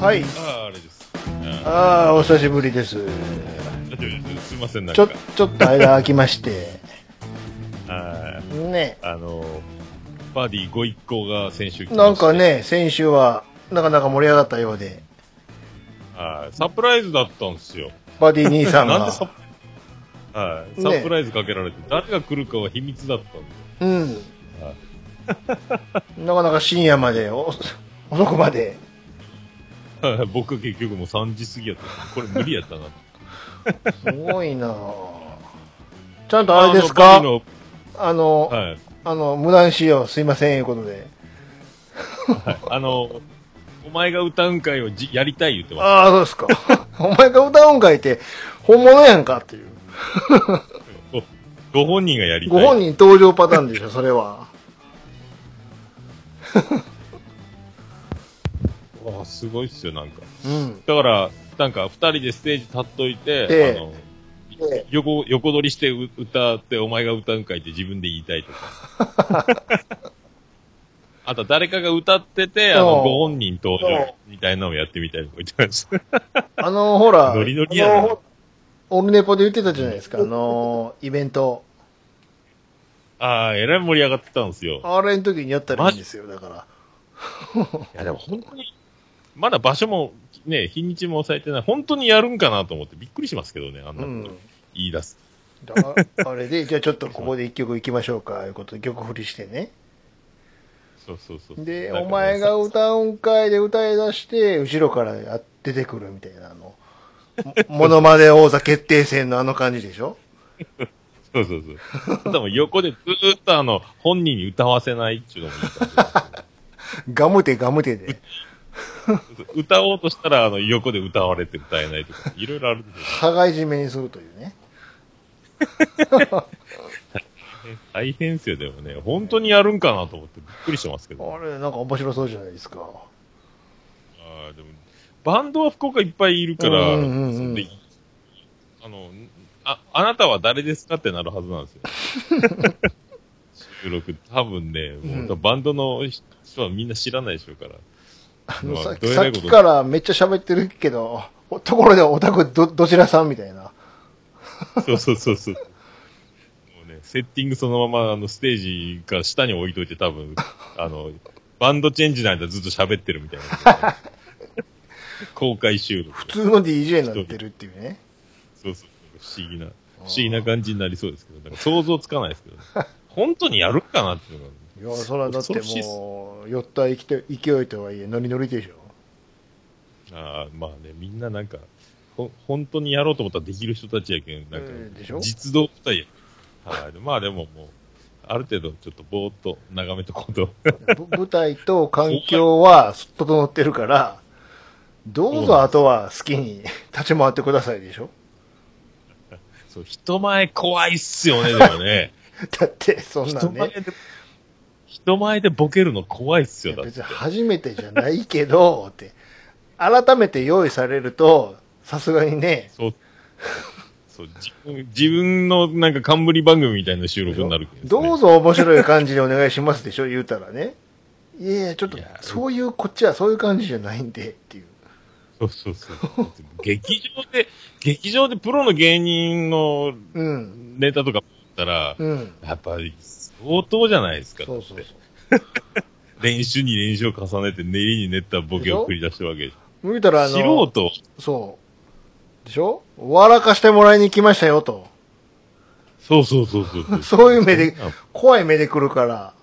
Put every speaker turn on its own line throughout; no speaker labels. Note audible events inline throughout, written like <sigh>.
はい。
ああ、あれです。あ
お久しぶりです。
す。すいません、なん
ちょ
か。、
ちょっと間空きまして。
あ
ね。
あの、バーディーご一行が先週来
なんか。ね、先週は、なかなか盛り上がったようで、
はい。サプライズだったんですよ。
バディ兄さん
なんで
が。
サプはい。
ね
サプライズかけられて、誰が来るかは秘密だったんで。
うん。なかなか深夜まで、お遅くまで。
は <laughs> い僕結局もう3時過ぎやったこれ無理やったな。
すごいなぁちゃんとあれですか？
あのはい。
あの、無断使用すいません、いうことで。
はい。あの、お前が歌うん会をじやりたい言ってま
ああ、そうですか。<laughs> お前が歌うんかいって、本物やんかっていう。
す。ご本人がやりたい。
ご本人登場パターンでしょ、それは。<laughs>
わあ、すごいっすよ、なんか。
うん。
だから、なんか、二人でステージ立っといて、
ええ
あの、横、横取りしてう歌って、お前が歌うんかいって自分で言いたいとか。<laughs> あと、誰かが歌ってて、あの、
うん
ご本人登場みたいなのをやってみたいとか言ってました。<laughs>
あの、ほら、
ノリノリやな
オルネポで言ってたじゃないですか、あの、イベント。
ああ、えらい盛り上がってたんですよ。
あれの時にやったらいいんですよ、だから。
いや、でも本当に、まだ場所も、ね、日にちも抑えてない。本当にやるんかなと思ってびっくりしますけどね、あんな
うん
こと。言い出す。
だあれで、<laughs> じゃあちょっとここで一曲行きましょうか、いうことで曲振りしてね。
そうそうそう。
で、お前が歌うんかいで歌い出して、後ろからや出てくるみたいなあの、もモノマネ王座決定戦のあの感じでしょ？
そうそうそう。でも横でずーっとあの、本人に歌わせないっていうのもいい <laughs>
ガムテガムテで。<laughs>
歌おうとしたら、あの、横で歌われて歌えないとか、いろいろあるんですよ。
羽交い締めにするというね。
大変ですよ、でもね。本当にやるんかなと思ってびっくりしてますけど。
あれ、なんか面白そうじゃないですか。
あーでも、バンドは福岡いっぱいいるから、
うんうんうん
そんであの、あ、あなたは誰ですかってなるはずなんですよ。<laughs> 収録、多分ね、もう、
うん
バンドの人はみんな知らないでしょうから。
あの
まあ
さっきさっきからめっちゃ喋ってるけど、おところでオタクど、どちらさんみたいな。
そうそうそうそう。もうね、セッティングそのまま、あの、ステージから下に置いといて多分、<laughs> あの、バンドチェンジの間ずっと喋ってるみたいな。<laughs> 公開収録。
普通の DJ になってるっていうね。
そうそう。不思議な、不思議な感じになりそうですけど、なんか想像つかないですけど、ね、<laughs> 本当にやるかなっていうのが。
いや、それはだってもう、酔った勢い勢いとはいえ、ノリノリでしょ。
ああ、まあね、みんななんか、ほ、本当にやろうと思ったらできる人たちやけん、なんか
えーでしょ、
実動二人や。はい。まあでももう、ある程度ちょっとぼーっと眺めとこうと。
ぶ <laughs> 舞台と環境は整ってるから、どうぞあとは好きに <laughs> 立ち回ってくださいでしょ？<laughs>
そう、人前怖いっすよね、でもね。
だって、そんなんね、
人前で、人前でボケるの怖いっすよ、だって
別に。初めてじゃないけど、<laughs> って、改めて用意されると、さすがにね、
そう。そう、自分、のなんか冠番組みたいな収録になるけど、
どうぞ面白い感じでお願いしますでしょ、言うたらね。いやいや、ちょっとそういう、こっちはそういう感じじゃないんで、っていう。
そうそうそう。劇場で、劇場でプロの芸人の
うん。
ネタとかったら、
うん。
やっぱり相当じゃないですか。
そうそうそう。<laughs>
練習に練習を重ねて練りに練ったボケを繰り出してるわけでし
言うたら、あ
ょ。素
の、
人、
そう。でしょ？笑かしてもらいに来ましたよ、と。
そうそうそうそう。<laughs>
そういう目で怖い目で来るから。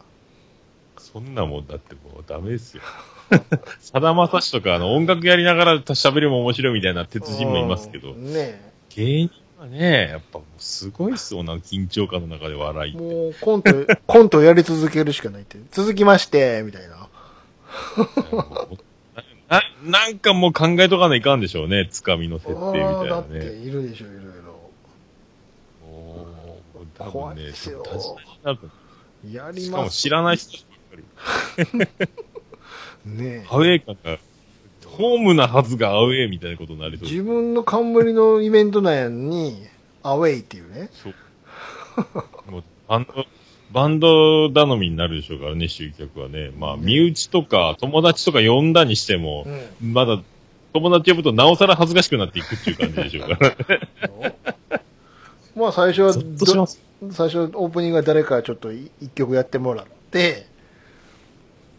そんなもんだってもうダメですよ。<laughs> さだまさしとか、あの、音楽やりながら喋りも面白いみたいな鉄人もいますけど
う、んね
芸人はね、やっぱすごいっすよ、な緊張感の中で笑いって。
もう、コント、<laughs> コントやり続けるしかないって。続きまして、みたいな。<laughs>
な、なんかもう考えとかないかんでしょうね、つかみの設定みたい
ああだって、
なね。
いるでしょ、いろいろ。
もう、多
怖
分ね、
いですよ
多分立ち直りになると
やり
しかも
ます。
知らない人ばっかり。<laughs>
ね
アウェー感が、ホームなはずがアウェーみたいなことになりそう
自分の冠のイベントなんやのに、アウェイっていうね。
そう。<laughs> もう、バンド、バンド頼みになるでしょうからね、集客はね。まあ、身内とか友達とか呼んだにしても、
うん。
まだ友達呼ぶとなおさら恥ずかしくなっていくっていう感じでしょうから。<laughs>
まあ最初は。最初オープニングは誰かちょっと一曲やってもらって、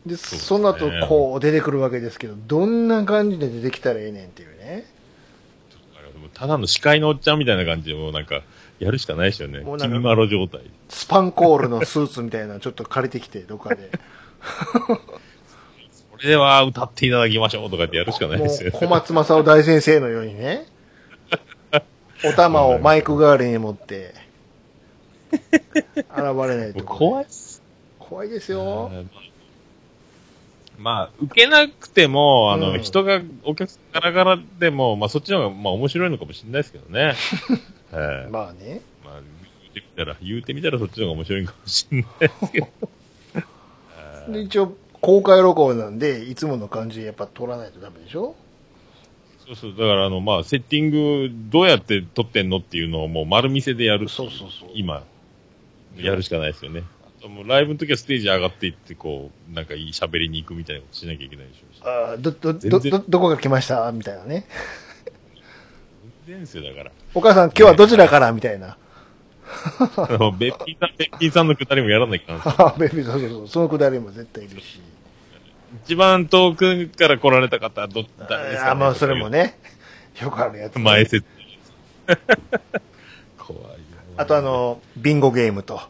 で、その後こう出てくるわけですけど、どんな感じで出てきたらええねんっていうね。
ただの司会のおっちゃんみたいな感じで、もうなんか、やるしかないですよね
もう。なんか
君まろ状態。
スパンコールのスーツみたいなのちょっと借りてきて、どっかで。<laughs>
それでは歌っていただきましょうとかってやるしかない
も
ですよ
う小松正夫大先生のようにね、お玉をマイク代わりに持って、<laughs> 現れないと。
怖いっす。
怖いですよ。
まあ、受けなくても、あの、
うん
人が、お客さんガラガラでも、まあそっちの方が、まあ面白いのかもしれないですけどね。<laughs> ええ
まあね。
まあ、言うてみたら、言うてみたらそっちの方が面白いかもしれないですけど。<laughs>
で、一応、公開録音なんで、いつもの感じでやっぱ撮らないとダメでしょ？
そうそう、だからあの、まあ、セッティング、どうやって撮ってんのっていうのをもう丸見せでやる。
そうそうそう
今、やるしかないですよね。もうライブの時はステージ上がっていって、こう、なんかいい喋りに行くみたいなことしなきゃいけないでしょうし。
ああ、ど、ど、ど、ど、どこが来ました？みたいなね。
全然ですよ、だから。
お母さん、今日はどちらから？みたいな。
あの、べっぴんさん、べっぴんさんのくだりもやらないかな。
あ <laughs> あ、ベビー、そうそうそう。そのくだりも絶対いるし。
一番遠くから来られた方、ど、誰ですか、ね、
ああ、まあ、それもね。よくあるやつ、
前説。<laughs> 怖いよ。
あとあの、ビンゴゲームと。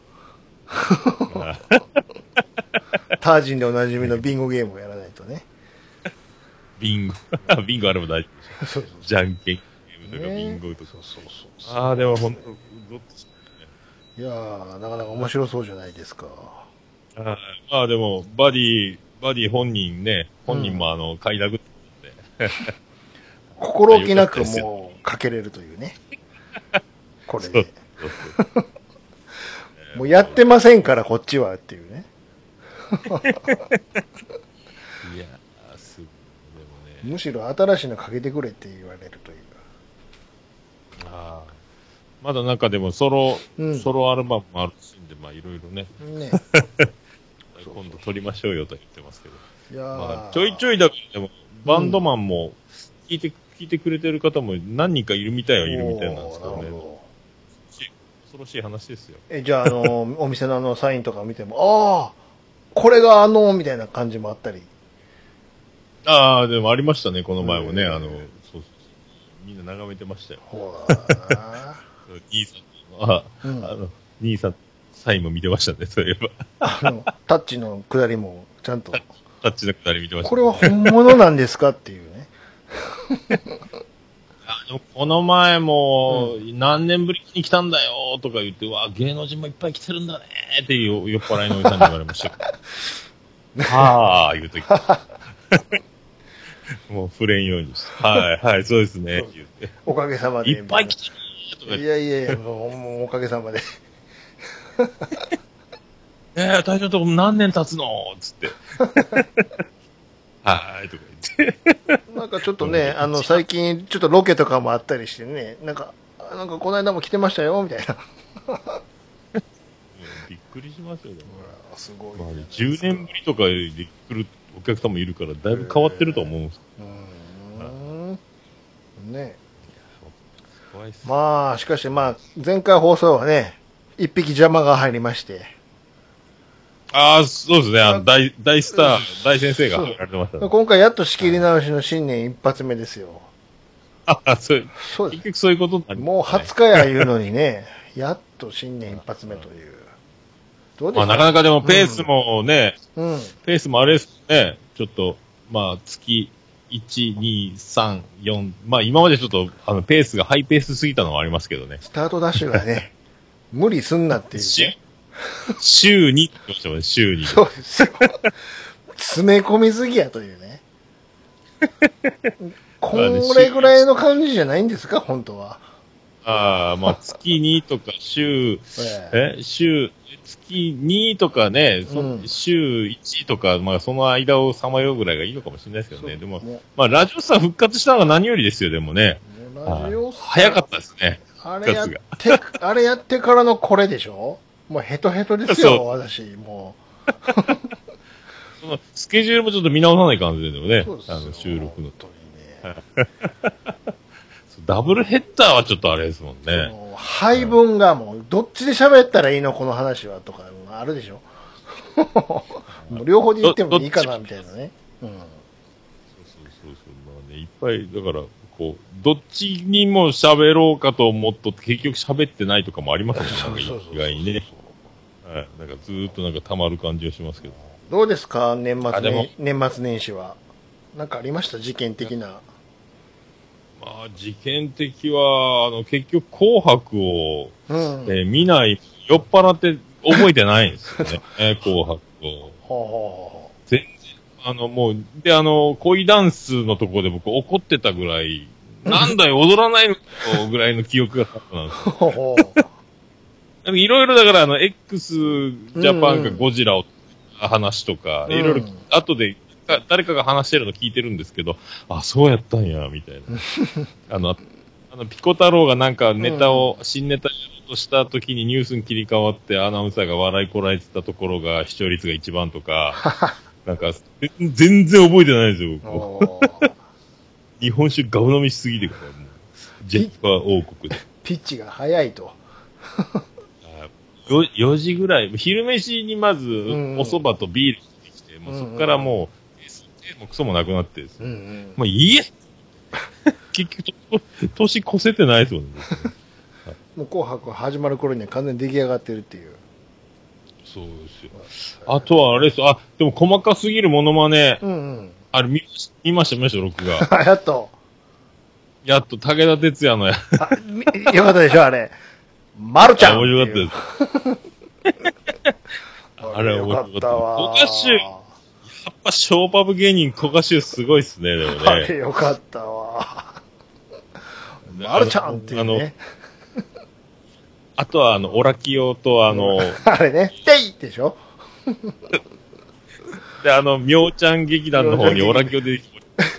あ <laughs>
タージンでおなじみのビンゴゲームをやらないとね。
ビンゴ。<laughs> ビンゴあれば大丈夫。
そうそう
じゃんけんゲームとか、
ね
ビンゴとか。
そうそうそう。
ああ、でも本当、どっち
いやー、なかなか面白そうじゃないですか。
ああでも、バディ、バディ本人ね、本人もあの、快諾って、<laughs>
心置きなくもうかけれるというね。これ
そう
で。
そうそう
もうやってませんから、こっちはっていうね。
いやー、す。でもね、
むしろ新しいのかけてくれって言われるという。
あーまだなんかでもソロ、
うん
ソロアルバムもあるしんで、まあいろいろね、
ね。<laughs>
今度撮りましょうよと言ってますけど。
いやー
まあ、ちょいちょいだからでも、バンドマンも、聞いて、聞いてくれてる方も何人かいるみたいはいるみたいなんですけどね。
おーなるほど
恐ろしい話ですよ。
え、じゃあ、あの、<laughs> お店のあの、サインとか見ても、ああ、これがあの、みたいな感じもあったり。
ああ、でもありましたね、この前もね。
うん
あの、そうそうそう。みんな眺めてましたよ。
ほら
兄さんの、あ、
うん
あの、兄さん、サインも見てましたね、そういえば。
あの、タッチの下りも、ちゃんと、
タッチのくだり見てました、
これは本物なんですかっていうね。<laughs>
この前も、何年ぶりに来たんだよとか言って、わあ、芸能人もいっぱい来てるんだねっていう酔っ払いのおじさんに言われましたけど。<laughs> はあ、言うとき。<laughs> もう触れんようにして。はい、はい、そうですね、言って。
おかげさまで。
いっぱい来てるとか言って。
いやいやいや、もう、もうおかげさまで。<laughs>
えー、大将とこ何年経つのつって。はーい、とか言って。
なんかちょっとね、あの、最近、ちょっとロケとかもあったりしてね、なんか、あなんかこの間も来てましたよ、みたいな。<laughs>
びっくりしますよ、でも
すごい。
まあね、10年ぶりとかで来るお客さんもいるから、だいぶ変わってると思うんです。
うーん。ね。まあ、しかしまあ、前回放送はね、一匹邪魔が入りまして、
ああ、そうですね。あの、大、大スター、大先生が入られてましたね。
今回やっと仕切り直しの新年一発目ですよ。
ああ、そう、
そうです。
結局そういうことになり
もう
ますね
20日や言うのにね、<laughs> やっと新年一発目という。どうで
ますあ、なかなかでもペースもね、
うん。
ペースもあれですね、ちょっと、まあ、月、1、2、3、4、まあ今までちょっと、あの、ペースがハイペースすぎたのはありますけどね。
スタートダッシュがね、無理すんなっていう
週
ね。<laughs>
週にって言ってましたもんね、週に。
そうですよ。詰め込みすぎやという <laughs> ね。これぐらいの感じじゃないんですか、本当は。
ああ、まあ月2とか週、<laughs>
え
え、週、月2とかね、そ
うん
週1とか、まあその間をさまようぐらいがいいのかもしれないですけどね。でも、
も
まあラジオさん復活したのが何よりですよ、でもね。
うラジオさん
早かったですね。
あれやって、あれやってからのこれでしょ？もうヘトヘトです
そう
よ、私。も <laughs>
そのスケジュールもちょっと見直さない感じでもね
う。そうですよ
あの収録の
本。当にね。<laughs>
ダブルヘッダーはちょっとあれですもんね。
配分がもう、どっちで喋ったらいいのこの話はとか、あるでしょ <laughs> もう両方で言ってもいいかな、みたいなね。うん。
そうそうそう。まあね、いっぱい、だから、こう、どっちにも喋ろうかと思っとって、結局喋ってないとかもありますもんね、意外にね。はい。なんかずーっとなんか溜まる感じがしますけど。
どうですか？年末
あでも
年、年末年始は。なんかありました？事件的な。
まあ、事件的は、あの、結局、紅白を、
うん。
えー見ない、酔っ払って覚えてないんですよね、<laughs> えー紅白を。
ほ
全然、あの、もう、で、あの、恋ダンスのところで僕怒ってたぐらい、なんだよ、踊らないのぐらいの記憶があったんですよ。<laughs> いろいろだから、あの、X ジャパンが
うん
ゴジラを話とか、
うん
いろいろ、後で、か誰かが話してるの聞いてるんですけど、あ、そうやったんや、みたいな。<laughs> あの、あの、ピコ太郎がなんかネタを、新ネタやろうとした時にニュースに切り替わってアナウンサーが笑いこらえてたところが視聴率が一番とか、<laughs> なんか、全全然覚えてないんですよ、僕日本酒ガブ飲みしすぎてから、ジェッパー王国で。
ピッチが速いと。
よ4時ぐらい、昼飯にまず
ん
お蕎麦とビールしてきて、もうそこからもう、手もクソもなくなってですね。もういいえ <laughs> 結局、と年越せてないですもんね。<laughs>
もう紅白始まる頃には完全に出来上がってるっていう。
そうですよ。あとはあれですあ、でも細かすぎるモノマネ、
うんうん。
あれ見まし見ました、見ました、録画。<laughs>
やっと。
やっと武田鉄矢のや、
よかったでしょ、あれ。まるちゃん
面白かったです。<laughs> あれ面白かったた。
わ。
小賀衆、やっぱショーパブ芸人小賀衆すごいっすね、でもね。
あれよかったわ。まるちゃんっていうね。
あとは、あの、オラキオと、あの、<laughs>
あれね。ていでしょ？<laughs>
で、あの、みょうちゃん劇団の方にオラキオで、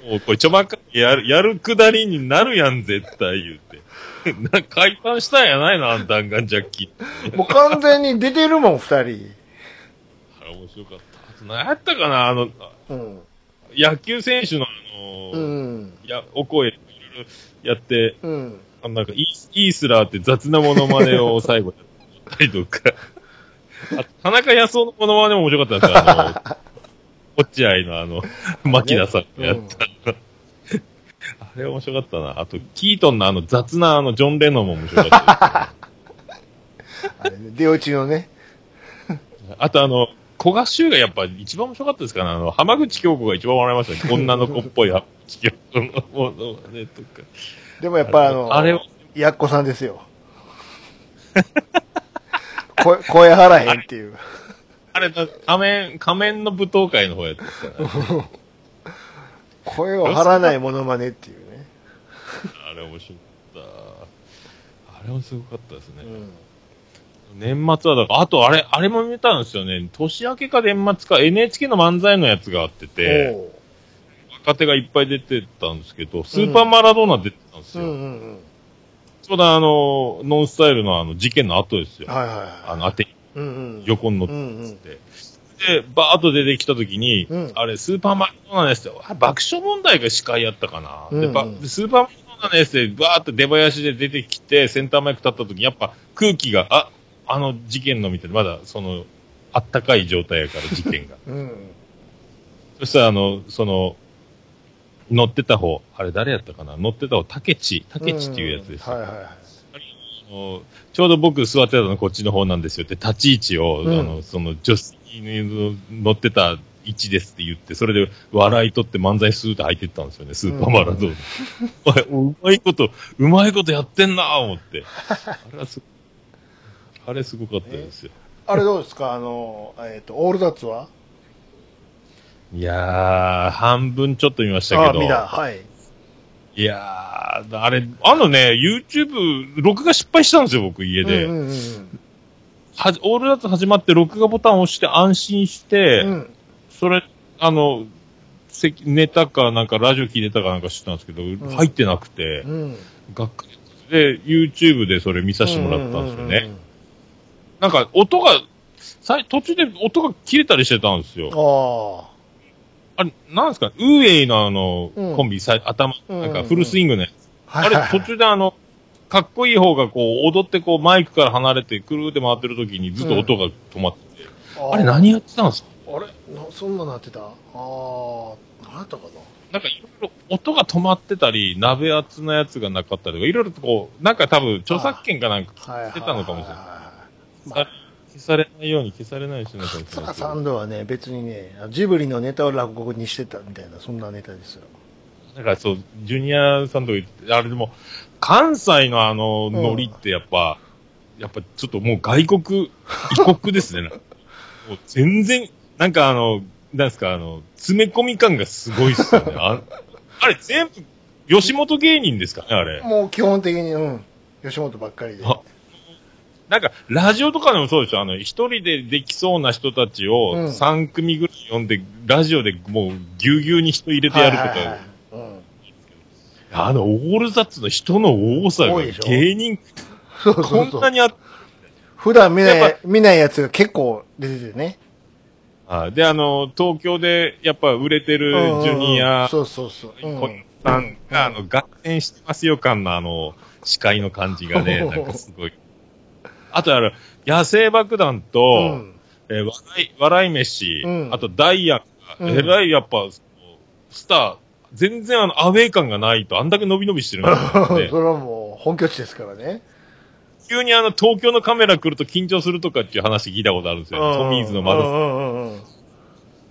もうこれちょまか、やる、やるくだりになるやん、絶対言うて。<laughs> な、解散したんやないのあんたんがジャッキー。
もう完全に出てるもん、二人。
あれ面白かった。あと何やったかなあの、
うん。
野球選手のあの、
うん。
や、お声、いろいろやって、
うん。
あのなんかイース、イースラーって雑なモノマネを最後やったりとか。あと田中康夫のモノマネも面白かったんですよ。あの、落合のあの、<laughs> 牧田さんがやった。あれ面白かったな。あと、キートンのあの雑なあの、ジョン・レノンも面白かった <laughs>
あれね、出落ちのね。<laughs>
あとあの、古賀修がやっぱ一番面白かったですかね。あの、浜口京子が一番笑いましたね。女の子っぽい浜口京子のモノマネとか。
でもやっぱあの、
あれを、
やっこさんですよ。声、声張らへんっていう。
あれだ、仮面、仮面の舞踏会の方やったから、ね。<laughs>
声を張らないモノマネっていうね。
あれ面白かった。あれもすごかったですね。
うん。
年末はだから、あとあれ、あれも見たんですよね。年明けか年末か NHK の漫才のやつがあってて、若手がいっぱい出てたんですけど、スーパーマラドーナ出てたんですよ。
うんうんうん。
ちょうどあの、ノンスタイルのあの事件の後ですよ。
はいはいは
あの、当て、
い。うんうん。
横に乗
うんうん。
って。で、バーッと出てきたときに、
うん
あれ、スーパーマラドーナですよ。あ爆笑問題が司会やったかな。で、
うんうん
ばでスーパーマラドーナですで、バーッと出囃子で出てきて、センターマイク立ったときに、やっぱ空気が、あ、あの事件のみたいな、まだその、あったかい状態やから、事件が。<laughs>
うん。
そしたら、あの、その、乗ってた方、あれ誰やったかな？乗ってた方、竹地、竹地っていうやつですよ。
はいはいはい。
ちょうど僕座ってたのこっちの方なんですよって、立ち位置を、
うん
あの、その、助手席に乗ってた位置ですって言って、それで笑い取って漫才スーッと入ってったんですよね、スーパーマラドーナ。お前うまいこと、うまいことやってんなぁ思って。あれはす、あれすごかったですよ。
あれどうですか？あの、えっと、オールザッツは？い
やー、半分ちょっと見ました
あ、
けど。
見た。はい。
いやー、あれ、あのね、YouTube、録画失敗したんですよ、僕、家で。
うんうんうん
はじ、オールダッツ始まって録画ボタンを押して安心して、
うん。うん。
それ、あの、せネタかなんかラジオ聞いてたかなんか知ったんですけど、
ん
入ってなくて、
うん。
で、YouTube でそれ見させてもらったんですよね。
うんうんうん
なんか音が、途中で音が切れたりしてたんですよ。
あ
れ、なんですか？ウーエイのあの、
うん。
コンビさ、頭、
うん
なんかフルスイングのやつ。あれ、途中であの、かっこいい方がこう、踊ってこう、マイクから離れて、くるーって回ってる時にずっと音が止まってて、
あ
あれ何やってたんですか？
あれ？なそんななってた？ああ、何やったかな？
なんかいろいろ音が止まってたり、鍋圧なやつがなかったりとか、いろいろとこう、なんか多分著作権かなんか
はいはい
してたのかもしれない。消されないように消されないしなきゃいけない
桂サンドはね、別にね、ジブリのネタを落語にしてたみたいな、そんなネタですよ。
だからそう、ジュニアさんとか言って、あれでも、関西のあの、ノリってやっぱ、やっぱちょっともう外国、異国ですね。もう全然、なんかあの、なんですか、あの、詰め込み感がすごいっすよね。<laughs> ああれ全部、吉本芸人ですかね、あれ。
もう基本的に、うん、吉本ばっかりで。
あなんか、ラジオとかでもそうでしょあの、一人でできそうな人たち
う
を
ん。
3組ぐらい呼んで、ラジオでもうぎゅうぎゅうに人入れてやるとか、
はいはいはい。うん。
あの、オールザッツの人の多さが
多いでしょ。
芸人、
そうそう
こん。なにあっ
普段見な
やっ
い、見ないやつが結構出ててね。
あで、あの、東京でやっぱ売れてる
うんうんうん。
ジュニア
そうそうそう。うん。
んが、あの、合戦してますよ感のあの、司会の感じがね、<laughs> なんかすごい。あとあの、野生爆弾と、
うん
えー笑い、笑い飯、
うん
あとダイアンが、
うん
えらいやっぱ、スター、全然あの、アウェー感がないと、あんだけ伸び伸びしてるんですよ
そ
ね
れ。はもう本拠地ですからね。
急にあの、東京のカメラ来ると緊張するとかっていう話聞いたことあるんですよ、ね。トミーズの窓
うんうんうんうん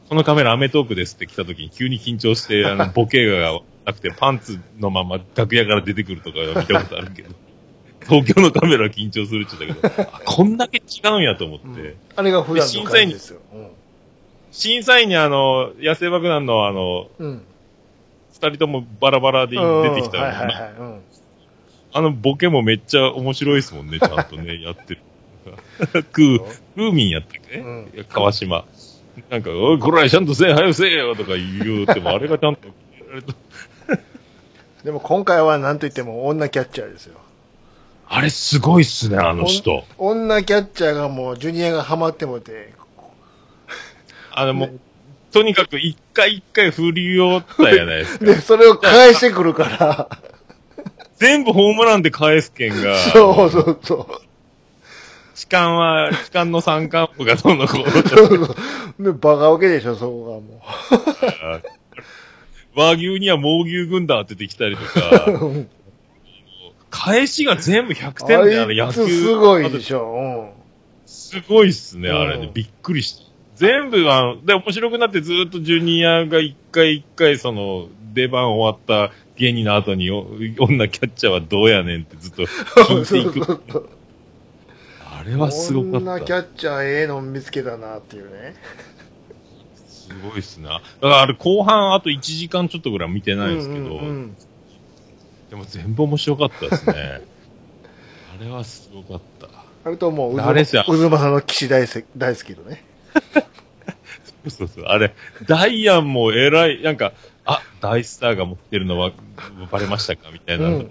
このカメラアメトークですって来た時に急に緊張して、あの、ボケがなくてパンツのまま楽屋から出てくるとか見たことあるけど、東京のカメラ緊張するって言ったけど、あこんだけ違うんやと思って、
うんあれが普段の感じですよ。
審査員にあの、野生爆弾のあの、
うん。うん。
二人ともバラバラで出てきた、あのボケもめっちゃ面白いですもんね、ちゃんとね、<laughs> やってる。クー、クーミンやったっけ、
うん
川島。なんか、おい、こら、ちゃんとせえ、はよせえよとか言うても、あれがちゃんと、<laughs>
でも今回は何と言っても女キャッチャーですよ。
あれすごいっすね、あの人。
女キャッチャーがもうジュニアがハマってもて、<laughs>
あの、もう、とにかく一回一回振り寄ったやないですか。
で、<laughs> それを返してくるから、<laughs>
全部ホームランで返す剣が、
そうそうそう。
痴漢は、痴漢の三冠王がどんどんこう、
そうそう。で、バカウケでしょ、そこがも
和牛には猛牛軍団ってできたりとか、
う。
返しが全部100
あ
点で、あの野
い
球。
つすごいでしょ。
すごいっすね、あれね。
うん
びっくりした。全部、あの、で、面白くなってずっとジュニアが一回一回、その、出番終わった芸人の後に、お女キャッチャーはどうやねんってずっと
うん。
聞
そ
いうていく。あれはすごかった。
女キャッチャーええの見つけたなっていうね。
すごいっすね。だからあれ後半あと1時間ちょっとぐらい見てないですけど、
うんうんうん
でも全部面白かったですね。<laughs> あれはすごかった。
あれともう、渦
あれっすよ
渦政の騎士大好き大好きのね。
そうそうそう。あれ、ダイアンも偉い、なんか、あ、大スターが持ってるのはバレましたかみたいな。
うん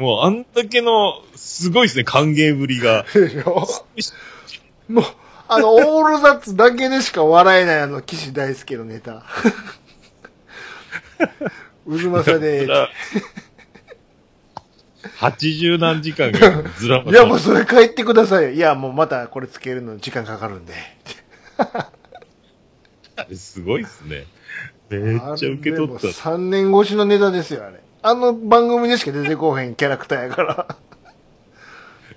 もう、あんだけの、すごいですね、歓迎ぶりが。
もう、あの、オールザッツだけでしか笑えないあの、騎士大好きのネタ。渦政で、
80何時間がずら
いやもうそれ帰ってくださいよ。いやもうまたこれつけるの時間かかるんで。<laughs>
あれすごいっすね。めっちゃ受け取った。
3年越しのネタですよ、あれ。あの番組でしか出てこうへんキャラクターやから。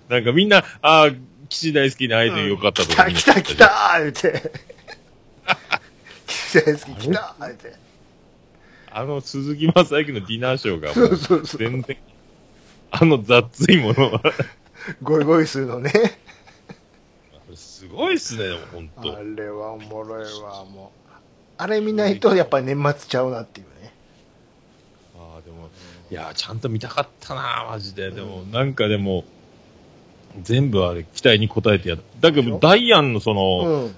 なんかみんな、ああ、騎士大好きに会えてよかったとか、<laughs>
来た来た来たー言うて。<laughs> 騎士大好き来たー言うて。
あの鈴木正幸のディナーショーが <laughs>
うそうそう
全然、あの雑いものは、
ゴイゴイスーのね。
すごいっすね、でも本
あ
当。
れはおもろいわ、もう。あれ見ないとやっぱり年末ちゃうなっていうね。
ああ、でも、いやー、ちゃんと見たかったな、マジで。でも、なんかでも、全部あれ、期待に応えてやった。だけど、ダイアンのその、
うん。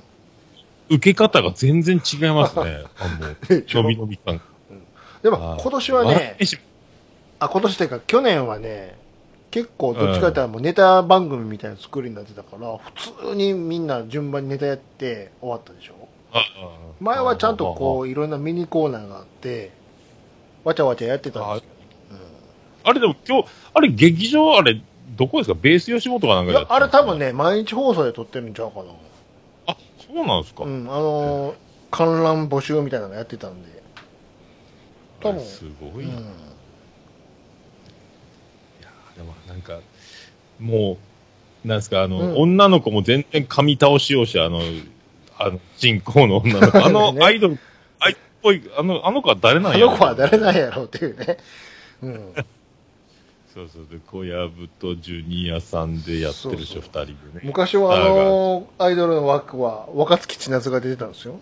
受け方が全然違いますね。<laughs> あの、伸び伸び感。
でも今年はね、
笑
あ、今年っていうか去年はね、結構どっちかっていうともうネタ番組みたいな作りになってたから、普通にみんな順番にネタやって終わったでしょ？前はちゃんとこう、いろんなミニコーナーがあって、わちゃわちゃやってたんですよ。
あれでも今日、あれ劇場、あれ、どこですか？ベース吉本かなんかや
あれ多分ね、毎日放送で撮ってるんちゃうかな。
あ、そうなんですか、
うん、あのー観覧募集みたいなのやってたんで。
すごいな。い
うん。
やでもなんか、もう、なんですか、あの、
うん
女の子も全然噛み倒しようし、あの、あの、人口の女の子、あの
ね
アイドル、アイっぽい、あの、あの子は誰なん
あ
や
の子は誰なんやろうっていうね。うん。
そうそう、で、小籔とジュニアさんでやってるでしょ、二
そうそう
人でね。
昔はあのーアイドルの枠は若槻千夏が出てたんですよ。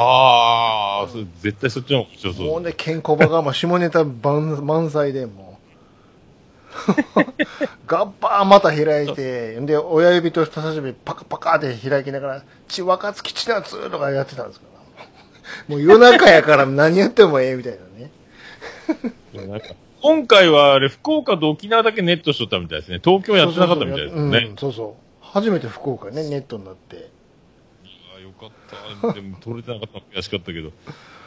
ああ、それ絶対そっちの方が面白そう。
もうね、ケンコバがもう <laughs> 下ネタ満満載でもう。<laughs> ガッバーンまた開いて、で、親指と人差し指パカパカって開きながら、ち若槻千夏とかやってたんですから。<laughs> もう夜中やから何やってもええみたいなね。
なんか今回はあれ、福岡と沖縄だけネットしとったみたいですね。東京やってなかったみたいですね。
うん、そうそう。初めて福岡ね、ネットになって。
かった。でも取れてなかったの悔しかったけど。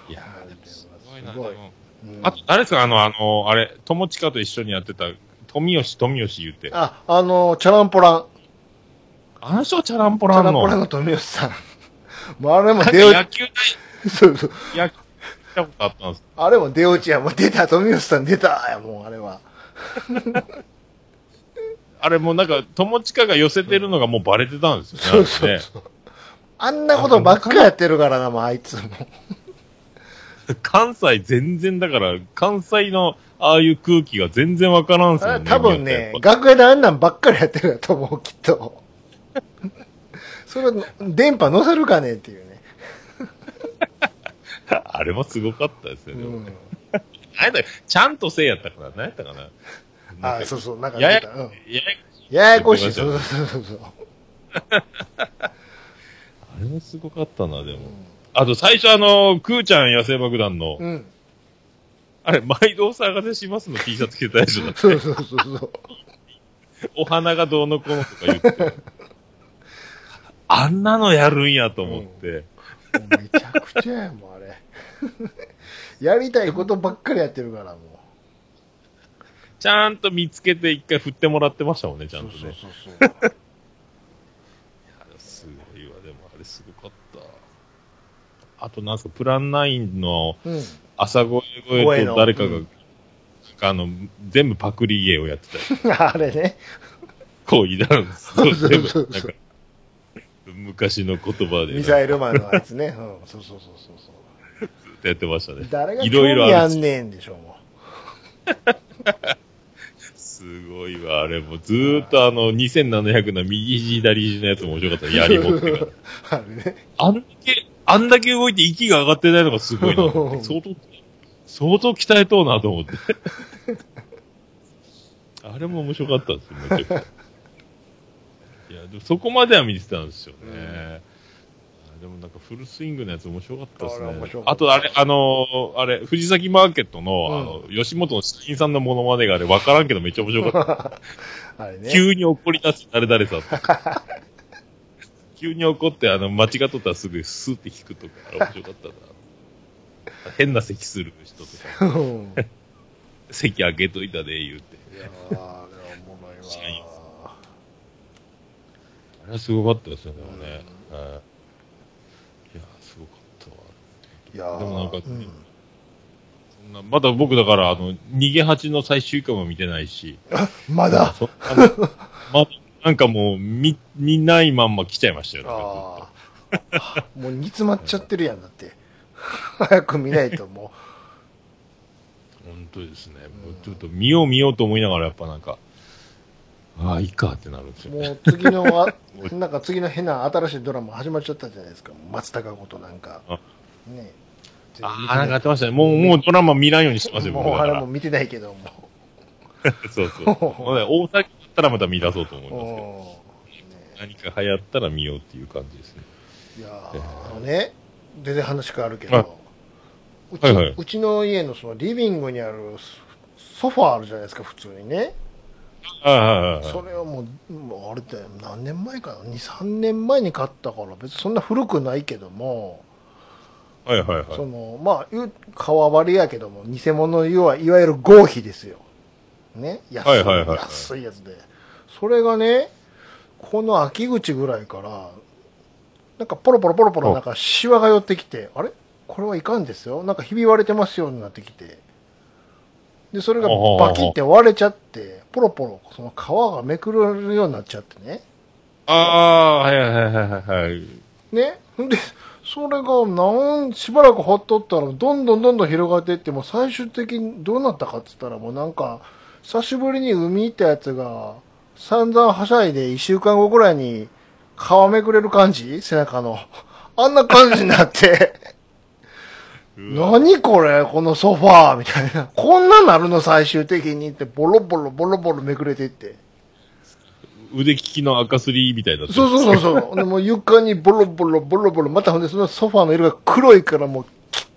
いやー、でもすごいな。
すごい
でも
うん
あと、誰ですか？あの、あの、あれ、友近と一緒にやってた、富吉、富吉言うて。
あ、あの、チャランポラン。
あの人はチャランポ
チ
ランの。
ャランポランの富吉さん。<laughs> もうあれも
なんか
出落
野球
ち、<laughs> そうそう。
で野球したことあったんです
あれも出落ちや。もう出た、富吉さん出たや、もうあれは。<laughs>
あれもうなんか、友近が寄せてるのがもうバレてたんですよね。
そうそうそう。あんなことばっかやってるからな、もうあいつも。
関西全然だから、関西のああいう空気が全然わからんすよね。
多分
や
ね楽屋であんなんばっかりやってるやと思う、きっと。それ、電波乗せるかねっていうね。<laughs>
あれもすごかったですよね。
うん。
あれだちゃんとせいやったから、何やったかな。
あ、
か
そうそう、なんか
やや、
うん
やや
ややこしい。
言
そうそうそうそう。<laughs>
あれもすごかったな、でも。あと最初あの、クーちゃん野生爆弾の、
うん。
あれ、毎度お探せしますの T シャツ着てたでしょ。だって
そうそうそうそう。
お花がどうのこうのとか言って。あんなのやるんやと思って。
めちゃくちゃやもん、あれ。やりたいことばっかりやってるから、も
ちゃんと見つけて一回振ってもらってましたもんね、ち
う。
ゃんとね。
そうそうそうそう。
あれすごいわ、でもあれすごかった。あとなんすか、プランナインの
うん。
朝声
声
と誰かが、
うん
あの、全部パクリ芸をやってたよ。<laughs>
あれね。
こういたんです。
そう <laughs>
全部なんか昔の言葉で、
ミサイルマンのあいつね。うん。そうそうそうそうそう。
ずっとやってましたね。
誰が
いろいろ
興味あんねんでしょ、も <laughs>
すごいわ、あれもずーっとあの、2700の右肘左肘のやつも面白かった。槍持ってから。
う。<laughs> あれね。
あんだけ、あんだけ動いて息が上がってないのがすごいな。<laughs> 相当、相当鍛えとうなと思って。<laughs> あれも面白かったですよ、めちゃくちゃ。いや、でもそこまでは見てたんですよね。でもなんかフルスイングのやつ面白かったですねあとあれ、あのーあれ、藤崎マーケットの、
うん
あの、吉本の社員さんのモノマネがあれ、わからんけどめっちゃ面白かった。<laughs>
あれね。
急に怒り出す誰々さん。<laughs> 急に怒って、あの、間違っとったらすぐスーって引くとか、面白かったな。<laughs> 変な席する人とか、
うん。い
席開けといたで、言うて。
やー、あれはおもろいわ。
あれはすごかったですよね、でもね。はいいや、すごかったわ。
いやー
でもなんか
うん
そんなまだ僕だから、あの、逃げ蜂の最終回も見てないし。
まだ？
そあのまだ、なんかもう、見、見ないまんま来ちゃいましたよ。
ああ。もう煮詰まっちゃってるやんだって。早く見ないとも
本当ですね。もうちょっと見よう見ようと思いながら、やっぱなんか、ああ、いいかってなるんです
う。
よね。
もう次のあ、なんか次の変な新しいドラマ始まっちゃったじゃないですか。松たか子となんか。
あ
ね
ああ、なんかやってましたね。もう、もうドラマ見らんようにしてますよ、僕
もうあれ
だから
も見てないけども。<laughs>
そうそう。もうね大阪だったらまた見出そうと思いますけど。<laughs>
お
何か流行ったら見ようっていう感じですね。
いや
え
ーあのね、全然話変わるけど、
は
うち
う
ちの家のそのリビングにあるソソファーあるじゃないですか、普通にね。
はいはいはい。
それはもう、もうあれって何年前かな ?2、3年前に買ったから、別にそんな古くないけども、
はいはいはい。
その、まあ、言う革張りやけども、偽物要はいわゆる合皮ですよ。ね？安い、
はいはいはい
安いやつで。それがね、この秋口ぐらいから、なんかポロポロポロポロなんかシワが寄ってきて、あれ？これはいかんですよ。なんかひび割れてますようになってきて。で、それがバキって割れちゃって、ポロポロ、その皮がめくれるようになっちゃってね。
ああ、はいはいはいはいはい。
ね？んで、それがなん、しばらくほっとったら、どんどんどんどん広がっていって、もう最終的にどうなったかって言ったら、もうなんか、久しぶりに海行ったやつが、散々はしゃいで一週間後ぐらいに皮めくれる感じ？背中の。<laughs> あんな感じになって、何これ？このソファーみたいな。こんななるの？最終的にって、ボロボロボロボロめくれていって。
腕利きの赤すりみたいな。
そうそうそうそう。でも床にボロボロボロボロ、またほんでそのソファーの色が黒いからもう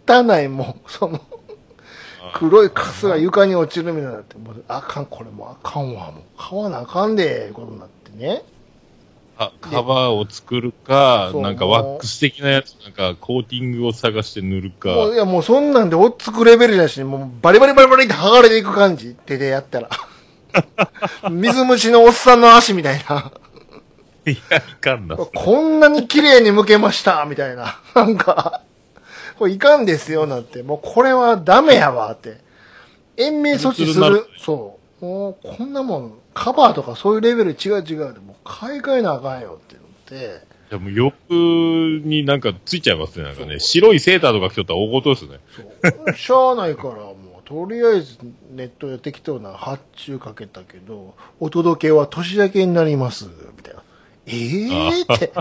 汚い、もう、その、黒いカスが床に落ちるみたいになって、もうあかん、これもうあかんわ、もう買わなあかんで、ことになってね。
あ、カバーを作るか、なんかワックス的なやつ、なんかコーティングを探して塗るか。
いやもうそんなんで追っつくレベルじゃなし、もうバリバリバリバリって剥がれていく感じ、手でやったら。<laughs> 水虫のおっさんの足みたいな。
いや、いかんな。
こんなに綺麗に剥けました、みたいな。なんか、これいかんですよ、なんて。もうこれはダメやわ、って。延命措置す
る
る。そう。もうこんなもん、カバーとかそういうレベル違う違うで、もう買い替えなあかんよって言って。
でも洋服になんかついちゃいますね、なんかね。白いセーターとか着とったら大事ですね。
そう。しゃあないから、もう、とりあえずネットで適当な発注かけたけど、お届けは年だけになります、みたいな。ええー、って。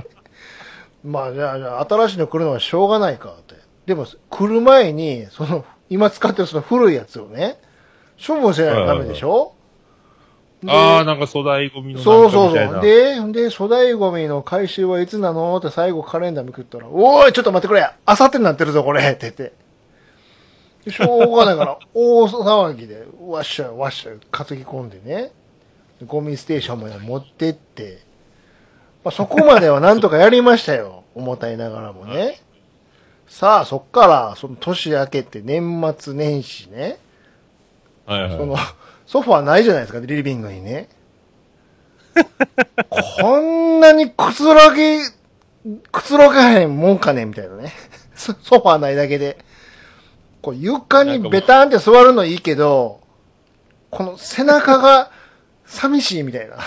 まあ、じゃあ、じゃあ新しいの来るのはしょうがないか、って。でも、来る前に、その、今使ってるその古いやつをね、処分せないとダメでしょ？で
ああ、なんか粗大ゴミのな
そうそうそ。。
うな。
で、で、粗大ゴミの回収はいつなの？って最後カレンダーめくったら、おい、ちょっと待ってくれあさってになってるぞ、これって言って。でしょうがないから、大騒ぎで、わっしゃいわっしゃい担ぎ込んでね、ゴミステーションまで持ってって、まあ、そこまではなんとかやりましたよ。重たいながらもね。さあ、そっから、その年明けて年末年始ね、
はいはい。
その、ソファーないじゃないですか、リビングにね。こんなにくつろげ、くつろがへんもんかねみたいなね。ソソファーないだけで。こう床にベタンって座るのいいけど、この背中が寂しいみたいな。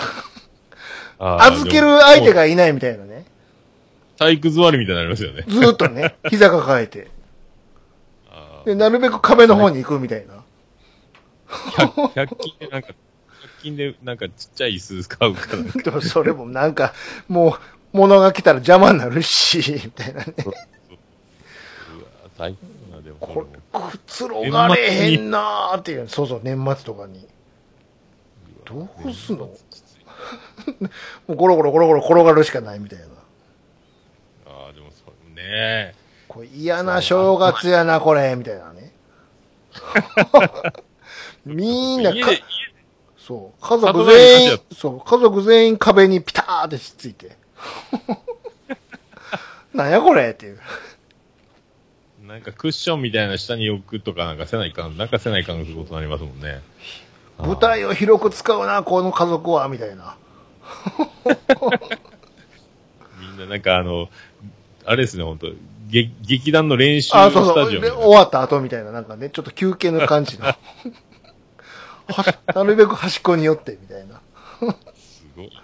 あー
預ける相手。がいないみたいなね。
体育座りみたいになりますよね。
ずーっとね、<laughs> 膝抱えて。
あ
で、なるべく壁の方に行くみたいな。
ー 100, 均でなんか、100均でなんかちっちゃい椅子買うかなんか。
でもそれもなんか、もう、物が来たら邪魔になるし、みたいなね。
うわ最高な、でもそれ
こ
も。
れ、くつろがれへんなーっていう。そうそう、年末とかに。どうすんの？もうゴロゴロゴロゴロ転がるしかないみたいな。
ああ、でもそれね。
これ嫌な正月やな、これ、みたいなね。<laughs> みんなそう、家族全員そう、家族全員壁にピターってしっついて。<laughs> なんやこれっていう。
なんかクッションみたいな下に置くとかなんかせないかん、なんかせないかんってことになりますもんね。<laughs>
舞台を広く使うな、この家族は、みたいな。<laughs>
みんななんかあの、あれですね、本当劇劇団の練習スタジオ
終わった後みたいな、なんかね、ちょっと休憩の感じの。<laughs> なるべく端っこに寄って、みたいな。
すごい。で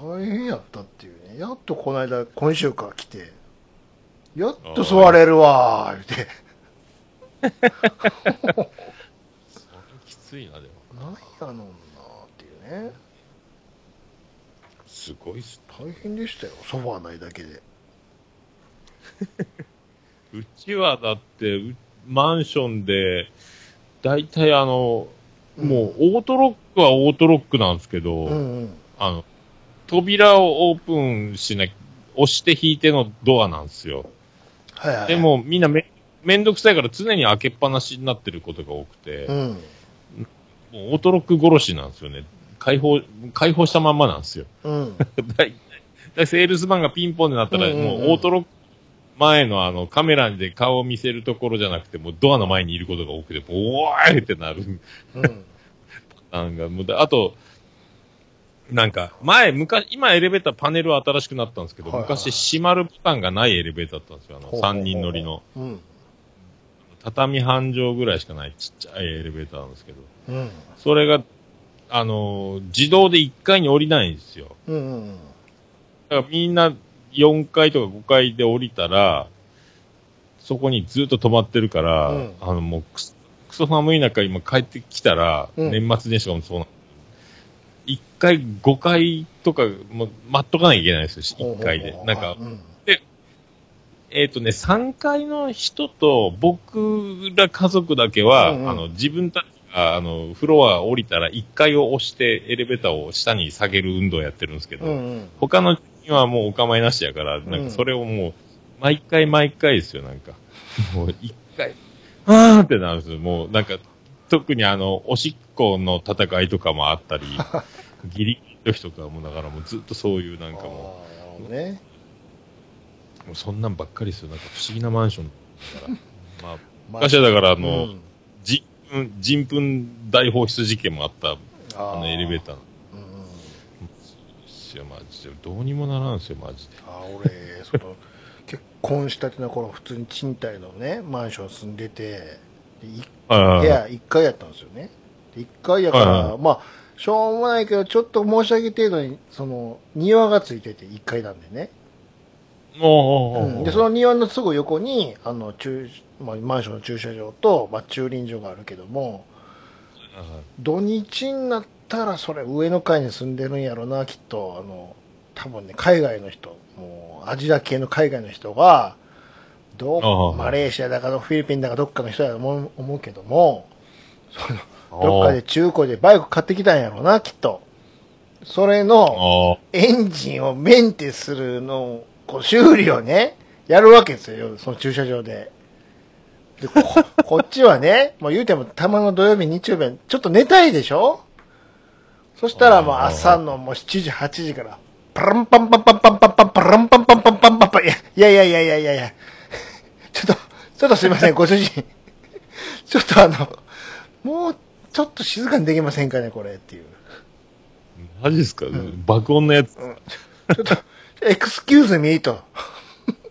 も
もう大変やったっていうね。やっとこの間、今週から来て、やっと座れるわー、言って。
それきついな、でも。
なんやのんなーっていうね。
すごいっす。
大変でしたよ、ソファーないだけで。<laughs>
うちはだって、うマンションで、大体あの、もうオートロックはオートロックなんですけど、
うんうん。
あの、扉をオープンしな、押して引いてのドアなんですよ。
はいはい。
で、もみんなめ、めんどくさいから常に開けっぱなしになってることが多くて、
うん。
もうオートロック殺しなんですよね。解放、解放したまんまなんですよ。
うん。<laughs>
だいだいセールスマンがピンポンになったら、
うんうんうん
もうオートロック前のあのカメラで顔を見せるところじゃなくて、もうドアの前にいることが多くて、おーいってなる。
うん。
なんか、もうだあと、なんか、前、昔、今エレベーターパネルは新しくなったんですけど、
はいはいはい
昔閉まるボタンがないエレベーターだったんですよ。あの、
ほうほうほう
3人乗りの。
うん。
畳半畳ぐらいしかないちっちゃいエレベーターなんですけど、
うん。
それが、あのー自動で1階に降りないんですよ。
うん。うん。
だからみんな4階とか5階で降りたら、そこにずっと止まってるから、
うん
あのもうクソクソ寒い中今帰ってきたら、
うん
年末年始とかもそうな1階、5階とかもう待っとかなきゃいけないですよ、1階で。なんか、
うん。
えっ、とね、3階の人と僕ら家族だけは、
うんうん
あの、自分たちが、あの、フロア降りたら1階を押してエレベーターを下に下げる運動をやってるんですけど、
うん。うん。
他の人はもうお構いなしやから、なんかそれをもう、毎回毎回ですよ、なんか。<laughs> もう一回、あーってなるんですよ。もうなんか、特にあの、おしっこの戦いとかもあったり、<laughs> ギリギリの時とかも、だからもうずっとそういうなんかも
あーなるほどね。
う、もうそんなんばっかりですよ。なんか不思議なマンションだから。<laughs> まあ、
ま
昔はだからあ
あ
の、
うん
人糞、人糞大放出事件もあった、
あ
あのエレベーター
ー。うんうん。
ですよ、マジで。どうにもならんすよ、マジで。
あー俺、その、<laughs> 結婚したての頃、普通に賃貸のね、マンション住んでて、部屋1階やったんですよね。で1階やから、
はいはい。
まあ、しょうもないけど、ちょっと申し上げ程度に、その、庭がついてて、1階なんでね。
おーおーお
うん。で、その庭のすぐ横に、あの、駐、まあ、マンションの駐車場と、まあ、駐輪場があるけども、
はい
土日になったら、それ上の階に住んでるんやろな、きっと、あの、多分ね、海外の人、もう、アジア系の海外の人が、どう、マレーシアだかフィリピンだかどっかの人やと思う思うけども、その、どっかで中古でバイク買ってきたんやろな、きっと。それの、
あ
エンジンをメンテするのを、こう修理をね、やるわけですよ、その駐車場で。で、こ、<laughs> こっちはね、もう言うてもたまの土曜日、日曜日はちょっと寝たいでしょ？そしたらもう朝のもう7時、8時から、パランパンパンパンパンパンパンパランパンパンパンパンパンパン、いやいやいやいやいやいや、ちょっと、ちょっとすいません、ご主人。ちょっとあの、もうちょっと静かにできませんかね、これっていう。
マジですか、爆音のやつ。
ちょっと、エクスキューズミーと。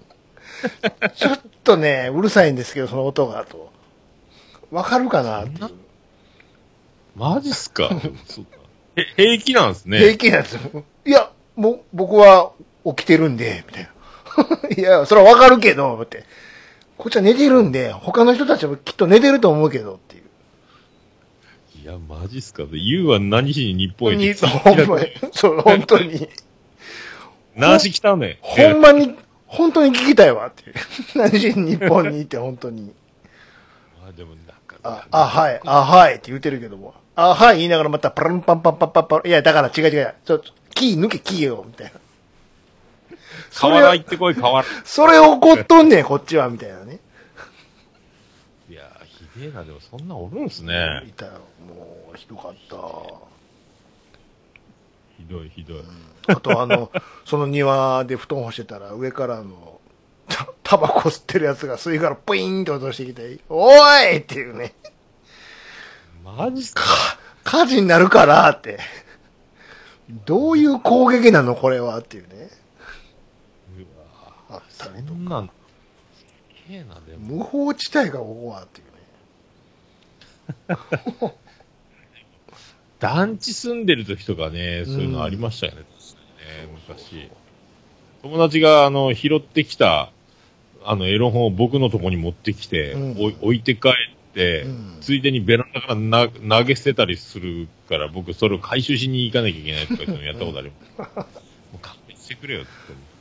<laughs> ちょっとね、うるさいんですけど、その音がと。わかるかなっていう。
マジっすか？平気なんですね。
平気なんですよ。いや、もう、僕は起きてるんで、みたいな。<laughs> いや、それはわかるけど、って。こっちは寝てるんで、他の人たちもきっと寝てると思うけど、っていう。
いや、マジっすか ?You は何しに日本へ
にほんまに、そう、本当に。
何し来たね
ほんまに、本当に聞きたいわ、っていう。<laughs> 何しに日本にいて、本当に。
あ、でもなんか、
あ、あ、はい、あ、はいって言うてるけども。あ、はい言いながらまたパランパンパンパンパンパン。いや、だから違う違う。ちょ、キー抜け、キーよ、みたいな。それは
河原行ってこい、河原。
それ怒っとんねん、こっちは、みたいなね。
いや、ひでえな、でもそんなおるんすね
い。たよ。もう、ひどかった。
ひどい、ひどい。
あと、あの、<laughs> その庭で布団干してたら、上からあの、たタバコ吸ってるやつが吸い殻プイーンって落としてきて、おいっていうね。
マジっすか？
火事になるからって。どういう攻撃なのこれはっていうね。あったね。
そんなん、すげえな、でも。
無法地帯がここはっていうね。
団地住んでる時とかね、そういうのありましたよね、確かにね、昔。友達が、あの、拾ってきた、あの、エロ本を僕のとこに持ってきて、
うん
置いて帰って、
うん
ついでにベランダからな投げ捨てたりするから、僕それを回収しに行かなきゃいけないとかいうのやったことあります。<laughs> もう勘弁してくれよって言って。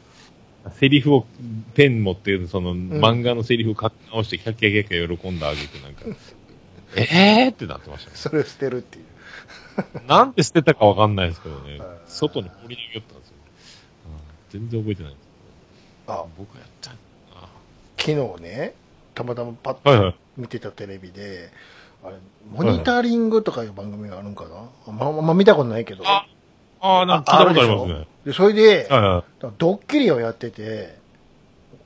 セリフを、ペン持って、その、漫画のセリフを書き直して、キャッキャキャッキャ喜んだあげて、なんか、ええーってなってましたね。
それを捨てるっていう。
なんで捨てたかわかんないですけどね
はい、
外に放り投げよったんですよ。うん全然覚えてないです
あ、
僕がやった
昨日ね、たまたまパッと。見てたテレビで、あれ、モニタリングとかいう番組があるんかな、まあ、まあ、見たことないけど。
あああ、なんか聞いたことありますね。
で、それで、
はいはい。
ドッキリをやってて、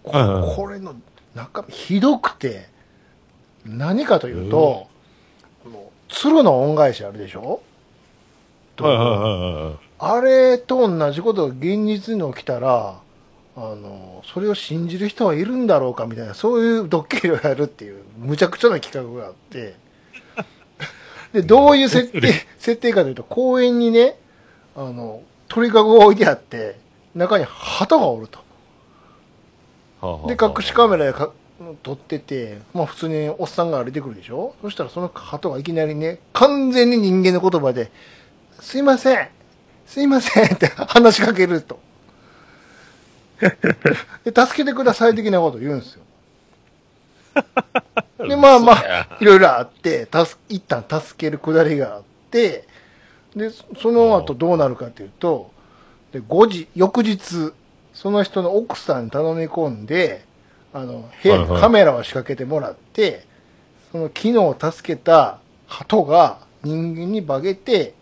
これの中身ひどくて、何かというと、鶴の恩返しあるでしょ？
はいはいはいはい。
あれと同じことが現実に起きたら、あの、それを信じる人はいるんだろうかみたいな、そういうドッキリをやるっていう、むちゃくちゃな企画があって、<laughs> で、どういう設定、<laughs> 設定かというと、公園にね、あの、鳥かごが置いてあって、中に鳩がおると。
はあはあはあ
で、隠しカメラでか撮ってて、まあ普通におっさんが歩いてくるでしょ？そしたらその鳩がいきなりね、完全に人間の言葉で、すいませんすいませんって <laughs> 話しかけると。で、助けてください的なことを言うんですよ。で、まあまあ、いろいろあって、たす、一旦助けるくだりがあって、で、その後どうなるかというと、で、5時、翌日、その人の奥さんに頼み込んで、あの、部屋にカメラを仕掛けてもらって、その昨日助けた鳩が人間に化けて、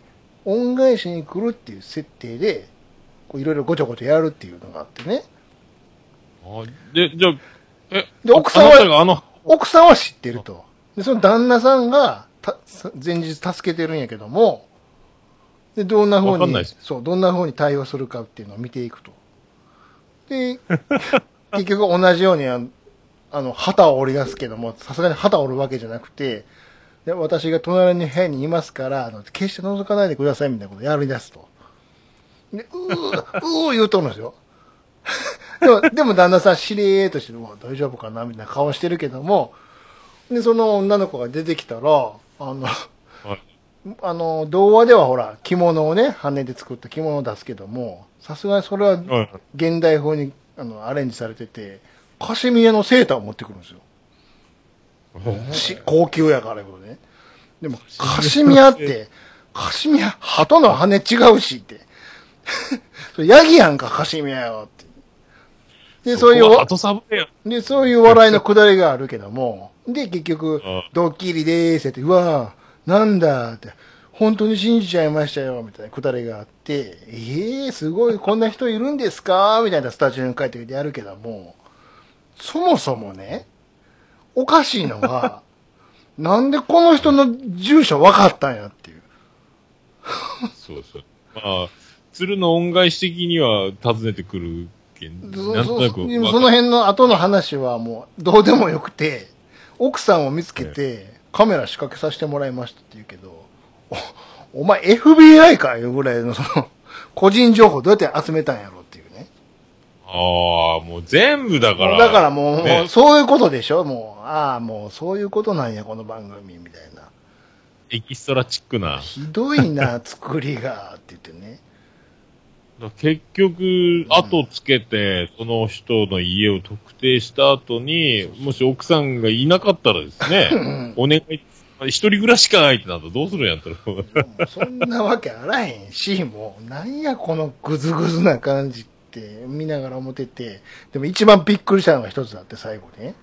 恩返しに来るっていう設定で、こういろいろごちょごちょやるっていうのがあってね。
あで、じゃあ、え、
で奥さんは奥さんは知ってると。で、その旦那さんが、た、前日助けてるんやけども、で、どんな風に
わかんないです、
そう、どんな風に対応するかっていうのを見ていくと。で、<laughs> <laughs> 結局同じように、あの旗を折り出すけども、さすがに旗を折るわけじゃなくて、で、私が隣の部屋にいますから、あの、決して覗かないでくださいみたいなことをやり出すと。で、うー、うー言うとるんですよ。<laughs> でも、でも旦那さん、しれーっとしてる、うわ、大丈夫かなみたいな顔してるけども、で、その女の子が出てきたら、あの、
はい
あの、童話ではほら、着物をね、羽で作った着物を出すけども、さすがにそれは
はい
現代風にあのアレンジされてて、カシミヤのセーターを持ってくるんですよ。し高級やからいうことね。でも、カシミヤって、カシミヤ、鳩の羽違うしって。<laughs> それヤギやんか、カシミヤよって。で、そういう。で、そういう笑いのくだりがあるけども、で、結局
あ、
ドッキリでーすって、うわぁ、なんだって、本当に信じちゃいましたよ、みたいなくだりがあって、ええー、すごい、こんな人いるんですか？みたいなスタジオに帰ってきてやるけども、そもそもね、おかしいのは、<laughs> なんでこの人の住所分かったんやっていう。
そうそう。まあ、鶴の恩返し的には訪ねてくるけん、
その辺の後の話はもうどうでもよくて、奥さんを見つけてカメラ仕掛けさせてもらいましたって言うけど、おお前 FBI かいうぐらいの <laughs> その、個人情報どうやって集めたんやろっていうね。
ああ、もう全部だから。
だからもう、
ね
そういうことでしょ？もう、ああ、もうそういうことなんや、この番組、みたいな。
エキストラチックな。
ひどいな、<laughs> 作りが、って言ってね。
だ結局、後つけて、その人の家を特定した後に、もし奥さんがいなかったらですね、<laughs> お願い、一人暮らしかないってなったらどうするんやったら。
そんなわけあらへんし、もう、なんやこのグズグズな感じって見ながら思ってて、でも一番びっくりしたのが一つあって、最後ね。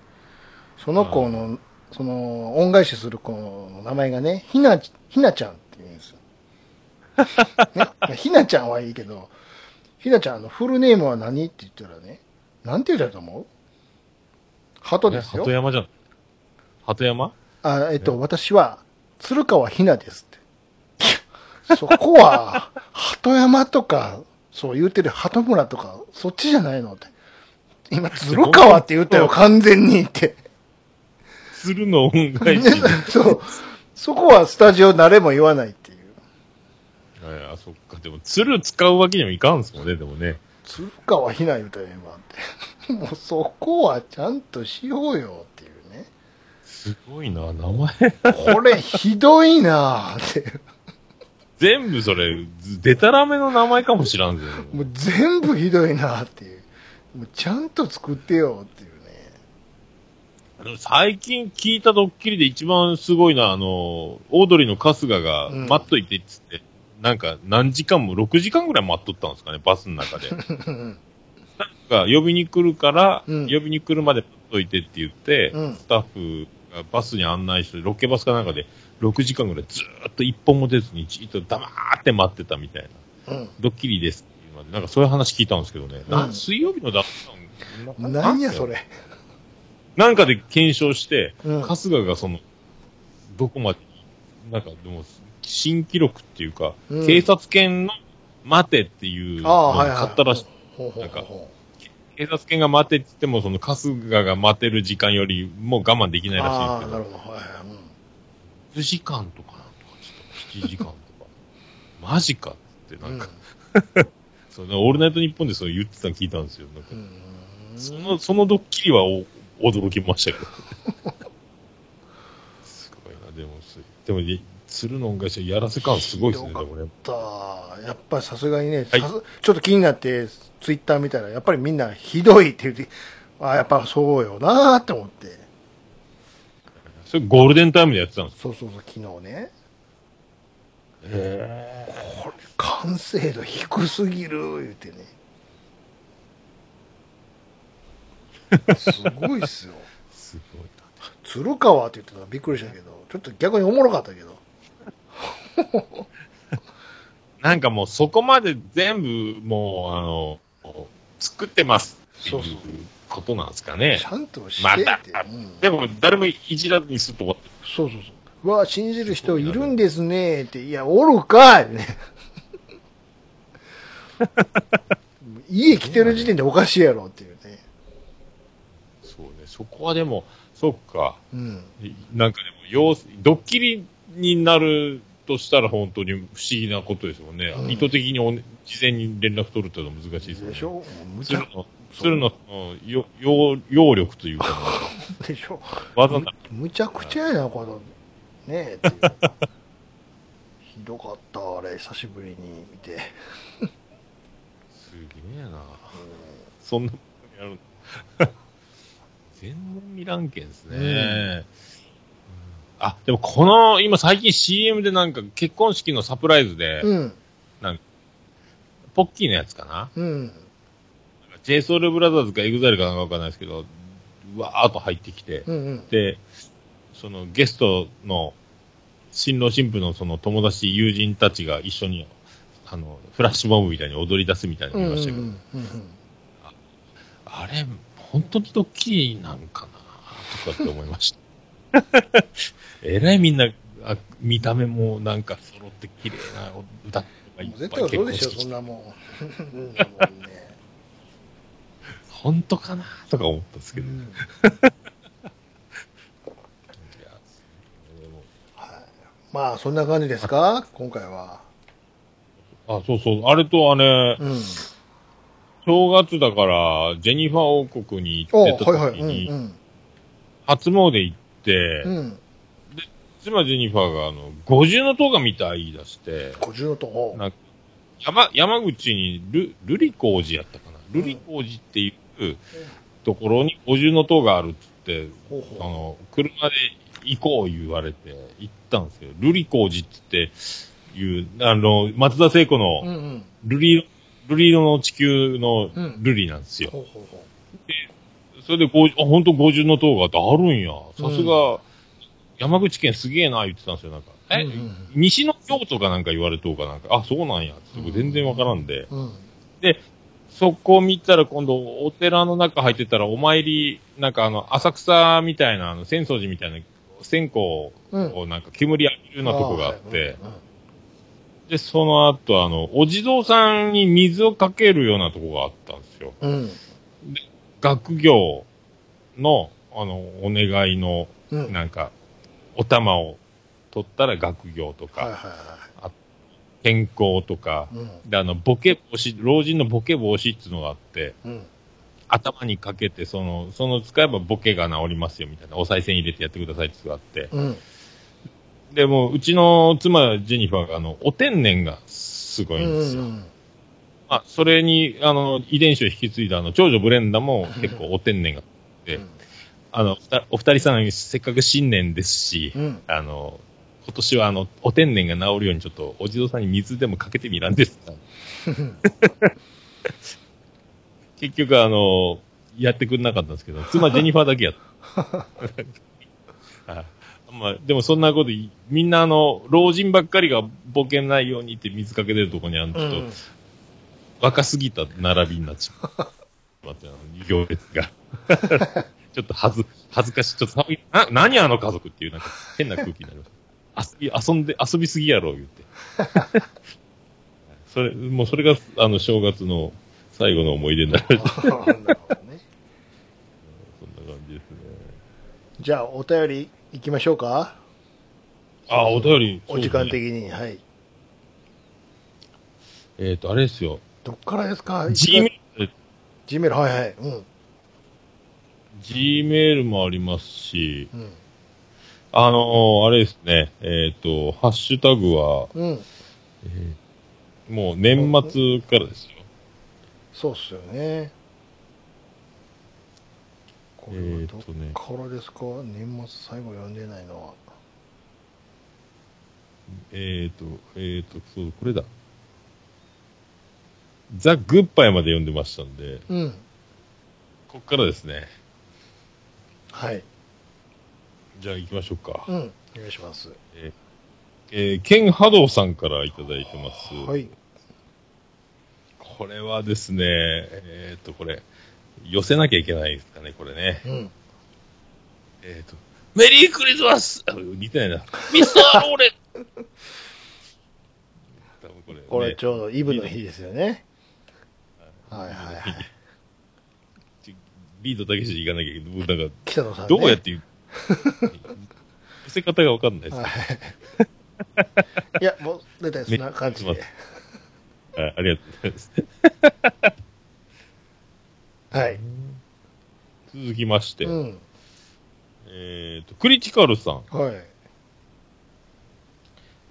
その子の、その、恩返しする子の名前がね、ひな、ひなちゃんって言うんですよ。<laughs> ね、ひなちゃんはいいけど、ひなちゃんのフルネームは何って言ったらね、なんて言ったと思う？鳩ですよ
鳩。山じゃん。鳩山？
あ、えっと、私は、鶴川ひなですって。<laughs> そこは、鳩山とか、そう言ってる鳩村とか、そっちじゃないのって。今、鶴川って言ったよ、完全にって。
鶴の恩返し。<laughs>
そう。そこはスタジオ誰も言わないっていう。
いや、そっか。でも、鶴使うわけにもいかんすもんね、でもね。
鶴川ひな言うたらええわって。<laughs> もうそこはちゃんとしようよっていうね。
すごいな、名前。
これひどいなぁって。
全部それ、ずでたらめの名前かもしらんぜ。
もう全部ひどいなっていう。もうちゃんと作ってよっていうね。
最近聞いたドッキリで一番すごいのは、あの、オードリーの春日が
うん
待っといてっつって、なんか何時間も、6時間ぐらい待っとったんですかね、バスの中で。<laughs> が呼びに来るから、
うん
呼びに来るまで待っといてって言って、
うん
スタッフがバスに案内して、ロケバスかなんかで6時間ぐらいずーっと一本も出ずにじっと黙って待ってたみたいな。
うん。
ドッキリですっていうので、なんかそういう話聞いたんですけどね。な
うん
水曜日のダウンタウン
なんやそ。れ。
なんかで検証して、
うん
春日がその、どこまでに、なんかでも、新記録っていうか、
うん
警察犬の待てっていうのを。買ったらしい。
ほうほうほう
なんか
ほ
警察犬が待てって言っても、その春日が待てる時間よりもう我慢でき
う。
ないらしい
ああ、
んですけど、
なるほど。はいはい。うん
9時間とかなんとか、ちょっと7時間とか、マジかってなんか、<laughs> そうオールナイトニッポンでそう言ってたの聞いたんですよ。なんか
うん。
その、そのドッキリはお驚きましたけど。<laughs> すごいな、でもす、でも、い鶴の恩返しやらせ感すごいですね、でもね。
やっぱりさすがにね、
はい
ちょっと気になってツイッター見たらやっぱりみんなひどいって言ってああやっぱそうよなーって思って。
それゴールデンタイムでやってたんです
そうそうそう昨日ね。
へ
これ完成度低すぎる言うてね。すごいっすよ。
すごい。
鶴川って言ってたらびっくりしたけどちょっと逆におもろかったけど。
な。<laughs> なんかもうそこまで全部もう、あの、作ってますってい
そう
ことなんですかね。
ち。ゃんとして
また
うん、
でも誰もいじらずにすっと終わって
そうそうそう。うわ信じる人いるんですね。って。いやおるかい。ね家来てる時点でおかしいやろっていうね。
そうね、そこはでも、そっか。
うん。
なんかでも、ドッキリになるとしたら本当に不思議なことですもんね。
うん。
意図的におね事前に連絡取るってのは難しいですよね。
でしょ？むちゃ
鶴の、よ、揚揚力というか、<laughs>
でしょ？
技な、
むちゃくちゃやなこのねえ <laughs> ひどかったあれ久しぶりに見て。
すげえな。そんなことやる <laughs> 全然見らんけんですね。
うん
うんあ、でもこの、今最近 CM でなんか結婚式のサプライズで、
うん。
ポッキーのやつかな？
うん、
j s o u l b r o t h e r s か EXILE かなんかわかんないですけど、うわーっと入ってきて、
うんうん。
で、そのゲストの、新郎新婦のその友達、友人たちが一緒に、あの、フラッシュモブみたいに踊り出すみたいなの見ましたけど、あれ、本当にドッキリなんかな？とかって思いました。<laughs> えらいみんな、あ見た目もなんか揃って綺麗な歌がいっぱい
絶対そうでしょそんなもん。<laughs>
本当かなとか思ったんですけど。<laughs>
まあそんな感じですか？今回は。
あ、そうそう。あれとあれ、
うん。
正月だから、ジェニファー王国に
お
行ってた時に、
うん
初詣行って、
うんうん。
妻ジェニファーが、あの、五重の塔が見たい言い出して、
五十のとこ
なんか山、山口にル、ルリコージやったかな。ルリコージっていうところに五重の塔があるっつって、
ほうほ
あの、車で行こう言われて行ったんですけど、ルリコージっつっていう、あの、松田聖子
う
の
うんうん。
ルリ、ルリ色の地球の
うん。
ルリなんですよ。
ほうほうほ
それで五、あ、本当五重の塔があってあるんや。さす
う
が、山口県すげえな言ってたんですよ、なんか。え、
うんうん
西の京都かなんか言われとうかなんか、あ、そうなんや。って全然わからんで。
ううん
そこ見たら今度お寺の中入ってたらお参り、なんかあの、浅草みたいな、あの、浅草寺みたいな線香を
うん
なんか煙浴びるようなとこがあって、で、その後あの、お地蔵さんに水をかけるようなとこがあったんですよ。
うん
学業の、あの、お願いの、
うんうん
なんか、お玉を取ったら学業とか、
はいはいは
健康とか、
いうん
で、あの、ボケ防止、老人のボケ防止っていうのがあって、
うん
頭にかけて、その、その使えばボケが治りますよ、みたいな。お賽銭入れてやってくださいっていうのがあって。
うん
でも、うちの妻、ジェニファーが、あの、お天然がすごいんですよ。
うん
まあ、それに、あの、遺伝子を引き継いだ、あの、長女ブレンダも結構お天然があって、
うん
あの、お二人さん、せっかく新年ですし、
うん
あの、今年はあの、お天然が治るようにちょっと、お地蔵さんに水でもかけてみらんですか？結局あの、やってくれなかったんですけど、妻ジェニファーだけやった。<laughs> はいまあ、でもそんなことい、みんなあの、老人ばっかりがボケないようにって水かけてるとこにあの、ちょっと、
うん
若すぎた並びになっちゃう。<laughs> 待って、あの、行列が。<laughs> ちょっと恥ず、恥ずかしい。ちょっと寒い。な、何あの家族っていうなんか変な空気になります。<laughs> 遊び、遊んで、遊びすぎやろ、言って。それ、もうそれが、あの、正月の最後の思い出になりました。
なるほどね。
そんな感じですね。
じゃあ、お便り行きましょうか。
あ、お便り。
お時間的に。はい。
えっ、と、あれですよ。
どっからですか
？G メール、
G メール、はいはい。うん。
G メールもありますし、
うん。
あのーあれですね、えっ、と、ハッシュタグは、
うん。
えーもう年末からですよ。
そうっすよね。これはどっからですか、年末最後読んでないのは。
えっ、と、えっ、と、そう、これだ。ザ・グッバイまで読んでましたんで、
うん。
こっからですね。
はい。
じゃあ行きましょうか。
うん。お願いします。
えー、ケン・ハドーさんからいただいてます。
はい。
これはですね、えっ、と、これ、寄せなきゃいけないですかね、これね。
うん。
えっ、と、メリークリスマスあ似てないな。ミスター・ローレン <laughs> 多分これ、ね、
これちょうどイブの日ですよね。はいはいはい。
ビートたけし行かなきゃいけない。なんか、
北野さん、ね。
どうやって言う、寄せ方がわかんないです。
はい。<laughs> いや、もう、出たいそんな感じで。
はい、ありがとうございます。<laughs>
はい。
続きまして、
うん。
えっ、と、クリティカルさん。
はい。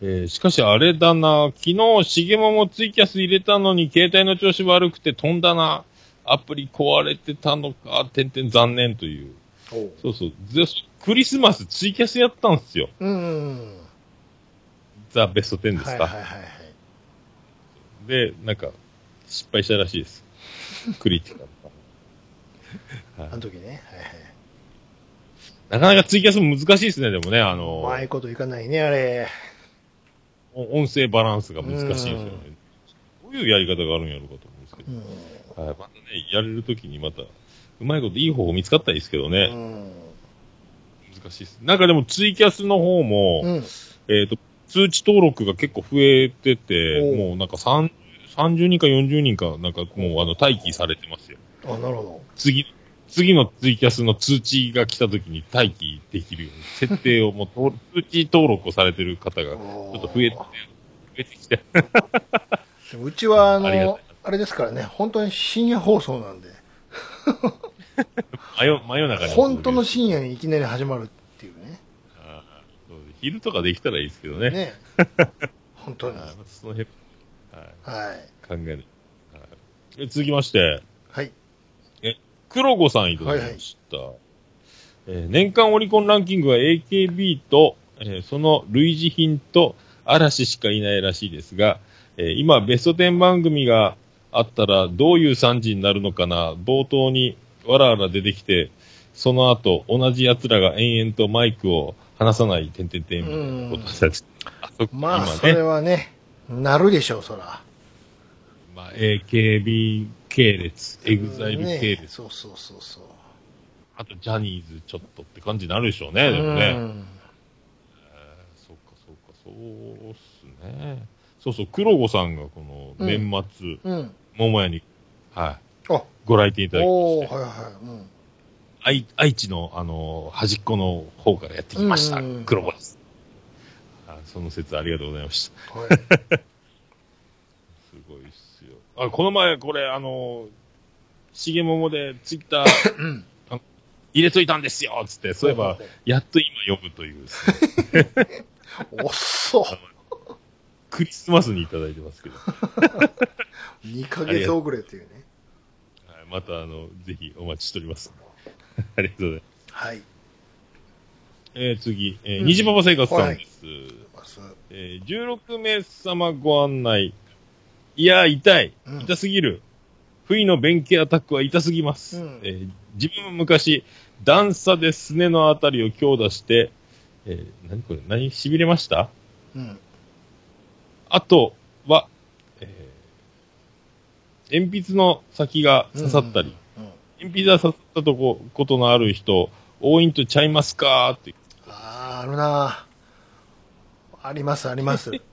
えーしかしあれだな、昨日、しげももツイキャス入れたのに、携帯の調子悪くて飛んだな、アプリ壊れてたのか、てんてん残念という。
おう
そうそう、ぜクリスマスツイキャスやったんですよ。
うん。
ザ・ベスト10ですか。
はいはいはいはい。
で、なんか、失敗したらしいです。<laughs> クリティカル。はい
あの時ね。はいはい。
なかなかツイキャスも難しいですね、でもね、あ
う
の、
まいこといかないね、あれ。
お音声バランスが難しいですよね。どういうやり方があるんやろうかと思うんですけ
う
ど。
ん。
はい、またね、やれるときにまた、うまいこといい方法見つかったらいいですけど
う
ね、
ん。
難しいです。なんかでもツイキャスの方も、
うん。
えっ、と、通知登録が結構増えてて、もうなんか3 30人か40人か、なんかもうあの待機されてますよ。
あ、なるほ
次、次のツイキャスの通知が来た時に待機できるように、設定をもう登通知登録をされてる方が
ど。
ち
ち
ょっと増えて、増えてきて、<laughs>
でもうちは、あの
あ
あれですからね、本当に深夜放送なんで、<laughs>
真夜真夜中に。
本当の深夜にいきなり始まるっていうね。
あう昼とかできたらいいですけどね。
ね。<laughs> 本当に。
その辺、はい、
はい。
考える。はい、で続きまして、
はい。
黒子さんいただきました。えー年間オリコンランキングは AKB と、えーその類似品と嵐しかいないらしいですが、えー今ベスト10番組があったらどういう惨事になるのかな冒頭にわらわら出てきて、その後同じ奴らが延々とマイクを離さない、てんてんてんみたいなことをされてあそこ
まあ、
今
それ
ね、
はね、なるでしょう、そら。
まあ、AKB 系列、エグザイル
ね
系列、
そうそうそうそう。
あとジャニーズちょっとって感じになるでしょうね、でもね。
うん
そうか、そうか、そうっすね。そうそう、黒子さんがこの年末、
うん。
桃屋に、はい、
あ、
ご来店いただきまして、
はいはい。うん。
愛愛知の、あの、端っこの方からやってきました。
うんうんうん
黒子です。あその説ありがとうございました。
はい。
あ、この前、これ、あの、しげももでツイッター
うん。
入れといたんですよつって、そういえば、やっと今読むというね、
おっそ
クリスマスにいただいてますけど。
2ヶ月遅れっていうね。
はい、また、あの、ぜひお待ちしております。<laughs> ありがとうございます。
はい。
えー、次、えー
うん
虹パパ生活さんです。
ます
えー、16名様ご案内。いや、痛い
うん。
痛すぎる。不意の弁慶アタックは痛すぎます。
うん
えー自分も昔、段差ですねのあたりを強打して、えー、何これ何？痺れました？
うん。
あとは、えー、鉛筆の先が刺さったり、
うん。うん
鉛筆が刺さったとこ、ことのある人、多いんとちゃいますか？って。
ああ、あるなあります、あります。<laughs>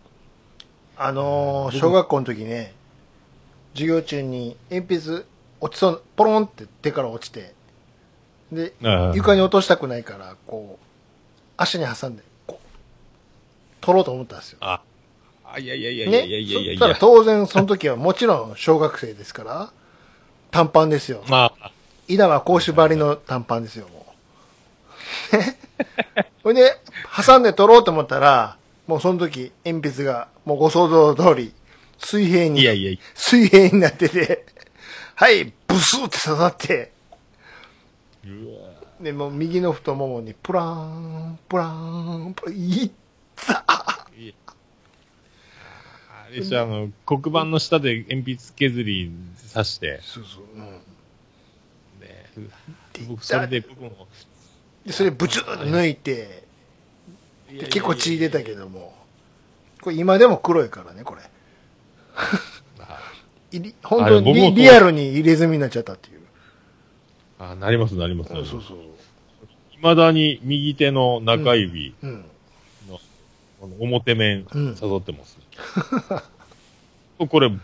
あのー小学校の時ね、授業中に鉛筆落ちそう、ポロンって手から落ちて、で、床に落としたくないから、こう、足に挟んで、こう、取ろうと思ったんですよ。
あ、あいやいやいやいや
ね
いやいやいやい
そしたら
や。
当然その時はもちろん小学生ですから、短パンですよ。
まあ、
稲葉格子張りの短パンですよ、もう。ほいで、挟んで取ろうと思ったら、もうその時、鉛筆が、もうご想像通り、水平に、
いやいや。
水平になってて、はい、ブスって刺さって、で、もう右の太ももに、プラーン、プラーン、プラーン、いった。
あれでしょ、あの、黒板の下で鉛筆削り刺して、
そうそう、うん。
ね、僕、それで僕も、
で、それブチュー抜いて、結構血出たけども、これ今でも黒いからね、これ。<laughs> 本当にリリアルに入れ墨になっちゃったっていう。
あ、なります、なります。
そうそう。
未だに右手の中指
うん。
の、あの表面
うん
刺さってます。これ、ぼ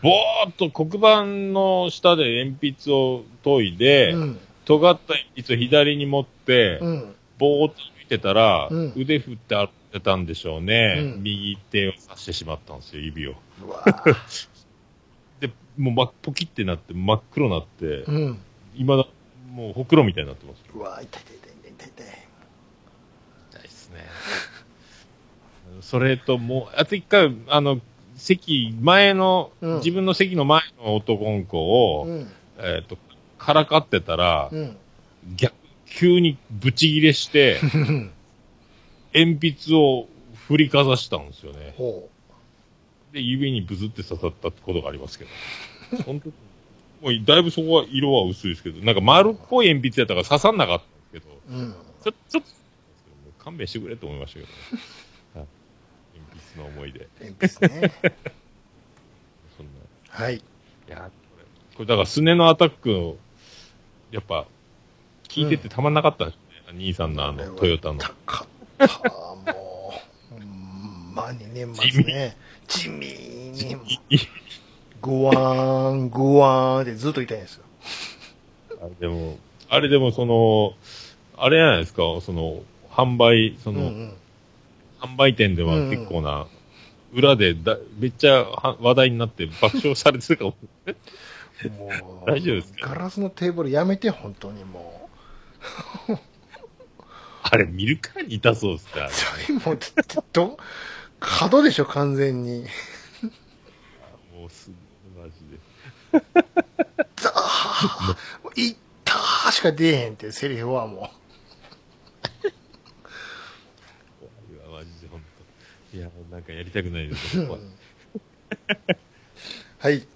ーっと黒板の下で鉛筆を研いで、
うん。
尖った鉛筆を左に持って、
うん。
ぼーっと見てたら、
うん
腕振って歩ってたんでしょうね。
うん
右手を刺してしまったんですよ、指を。
うわぁ <laughs>
で、もう真っポキってなって、真っ黒になって、
うん。
今だ、もうほくろみたいになってます。
うわぁ痛い痛い痛い痛い痛い。
痛いですね。<laughs> それともう、あと一回、あの、席、前の、
うん
自分の席の前の男の子を、
うん。
えっ、と、からかってたら、
うん。
逆、急にブチギレして、<laughs> 鉛筆を振りかざしたんですよね。
ほ
で、指にブズって刺さったことがありますけど。その時もうだいぶそこは色は薄いですけど、なんか丸っぽい鉛筆やったから刺さんなかったんですけど、
う。うん。
ちょ、ちょっと、勘弁してくれと思いましたけど、はい鉛筆の思い出。
鉛筆ね。<laughs>
そんな。
はい。
いや、これ、これだから、スネのアタックの、やっぱ、聞いててたまんなかったんですね。兄さんのあの、トヨタの。
高かった。もう、うんまあに年末ね。地味に、グワーン、グワーンってずっと痛いんですよ。
あれでも、あれでもその、あれじゃないですか、その、販売、その、
うんうん。
販売店では結構な、裏でだ、めっちゃは話題になって爆笑されてるかも。
もう、<laughs>
大丈夫ですか？
ガラスのテーブルやめて、本当にも <laughs>
あれ見るからに痛そうですね。あれ
う。それもう、ど、角でしょ、完全に。
もうすぐ、マジで。
ザーいったーしか出えへんってセリフはも
いや、マジで本当。いや、なんかやりたくないです。
う。
怖い
はい。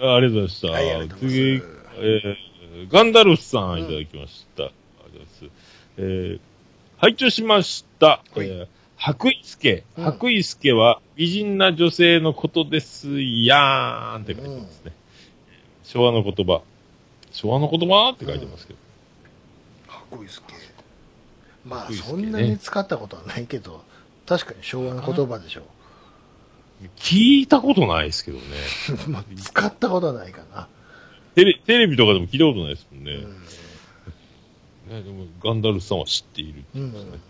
あありがとうございました。
はいありがとうございます
次、えー、ガンダルフさんいただきました。ありがとうございます。えー、拝聴しました。
はい
えー、白衣助。
うん
白衣助は美人な女性のことですやーんって書いてますね。昭和の言葉。昭和の言葉って書いてますけど。
白衣助。まあ、そ
ね
んなに使ったことはないけど、確かに昭和の言葉でしょ。
聞いたことないですけどね。<laughs>
まあ、使ったことはないかな。
テレテレビとかでも聞いたことないですもんね。
うん
ねでも、ガンダルフさんは知っているって言うすね。
うん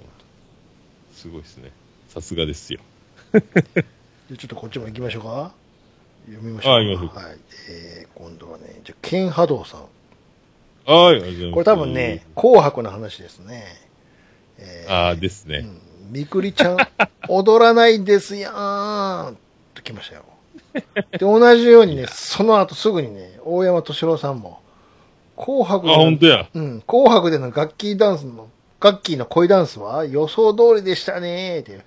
すごいですね。さすがですよ。<laughs>
じゃあちょっとこっちも行きましょうか。読みましょうはい。えー、今度はね、じゃあ、ケンハドウさん。
はい、
これ多分ね、紅白の話ですね。えー
ああ、ですね。
うんみくりちゃん、踊らないですやーんと来ましたよ。<laughs> で、同じようにね、その後すぐにね、大山敏郎さんも、紅白
あ、
での
本当や。
うん、紅白での楽器ダンスの、楽器の恋ダンスは予想通りでしたねっていう。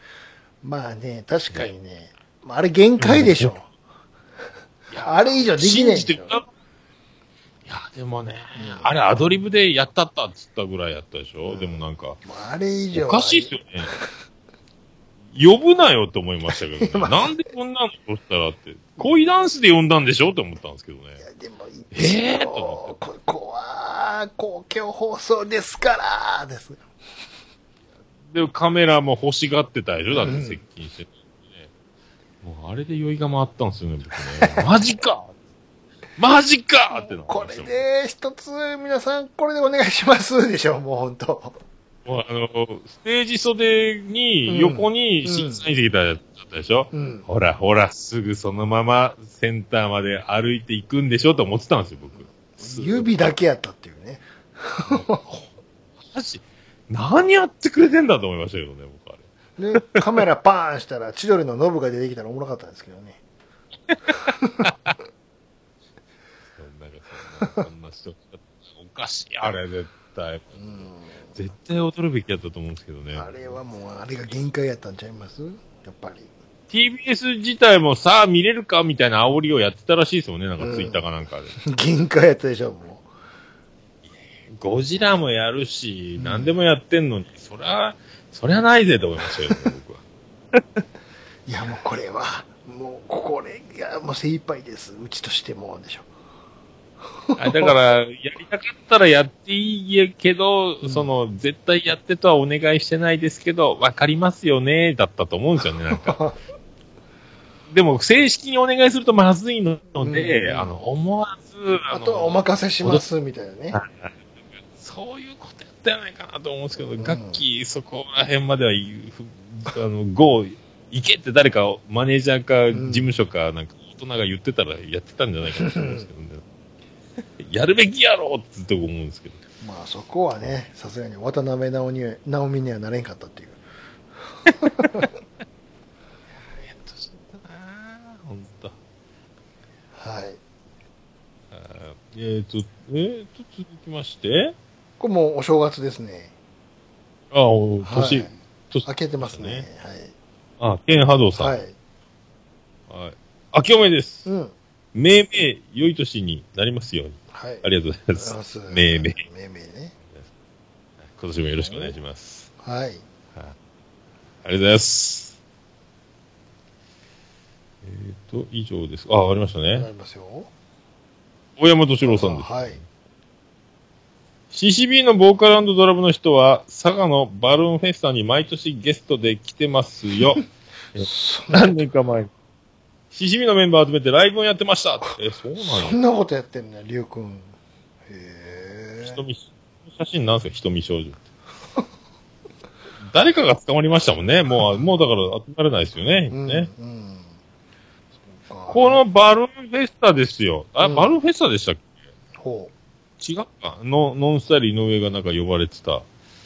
まあね、確かにね、まああれ限界でしょ。あれ以上できないでしょ。
いや、でもね、
うん
あれアドリブでやったったっつったぐらいやったでしょ、
うん
でもなんか、
あれ以上
おかしいっすよね。呼ぶなよって思いましたけど <laughs>
ま
ね。なんでこんなのそしたらって。恋ダンスで呼んだんでしょって思ったんですけどね。
いや、でもいい
え
ですよ。
ーと思って
ここは、公共放送ですから、です。
で、カメラも欲しがってたでしょ？だっ
うん
て接近して、ねもうあれで酔いが回ったんですよね、僕ね。マジかマジかってな
これで、一つ、皆さん、これでお願いしますでしょ、もう本当。
もうあの、ステージ袖に、
うん
横に審査員席だったでしょ、
うん。
ほら、ほら、すぐそのままセンターまで歩いていくんでしょと思ってたんですよ、僕。
指だけやったっていうね。
マジ？何やってくれてんだと思いましたけどね、僕あれ。
で、カメラパーンしたら、千鳥のノブが出てきたらおもろかったんですけどね。<laughs>
そんな、そんな、そんな人、おかしい、あれ、絶対。
うん。
絶対踊るべきやったと思うんですけどね。
あれはもう、あれが限界やったんちゃいます？やっぱり。
TBS 自体もさあ見れるかみたいな煽りをやってたらしいですもんね、なんかツイッターかなんかで。<laughs>
限界やったでしょ、も
ゴジラもやるし、
うん
何でもやってんのに、そりゃ、そりゃないぜと思いましたよ、ね、<laughs> 僕は。
う。いや、もうこれは、もう、これがもう精一杯です。うちとしても、でしょ。<laughs>
あだから、やりたかったらやっていいけど、
うん
その、絶対やってとはお願いしてないですけど、わかりますよね、だったと思うんですよね、なんか。<laughs> でも、正式にお願いするとまずいので、
うん
あの、思わず、あ
とはお任せします、みたいなね。
そういうことやったんじゃないかなと思うんですけど、
うん
楽器、そこら辺まではあの、GO、行けって誰か、マネージャーか、
ん
事務所か、なんか、大人が言ってたらやってたんじゃないかなと思うんですけどね。やるべきやろうって思うんですけど。
まあそこはね、さすがに渡辺直には直美にはなれんかったっていう。
やっとしちゃったなぁ、ほんと。
はい。
えっ、と、えー、と、続きまして、
これもうお正月ですね。
あ、お年、
はい
年、
開けてますね。
ねあ、ケンハドーさん。
はい。
はい。
はい。
明けおめです。
うん。
めいめい、良い年になりますように。
はい。
ありがとうございます。めいめい。
めいめいね。
今年もよろしくお願いします。
はい。
はい。ありがとうございます。えっ、と、以上です。あ、終わりましたね。
なりますよ。
大山敏郎さんです。
はい。
CCB のボーカルドラムの人は、佐賀のバルーンフェスタに毎年ゲストで来てますよ。<laughs> 何年か前に。CCB のメンバーを集めてライブをやってました。え、そうなの？
そんなことやってんね、りゅうくん。へえ。
瞳、写真なんですか瞳少女って。誰かが捕まりましたもんね。もう、もうだから集まれないですよね。
うん。
ね
うん。そうか
この、バルーンフェスタですよ。あ、
うん
バルーンフェスタでしたっ
ほ
け違うかノノンスタイル井上がなんか呼ばれてた
う。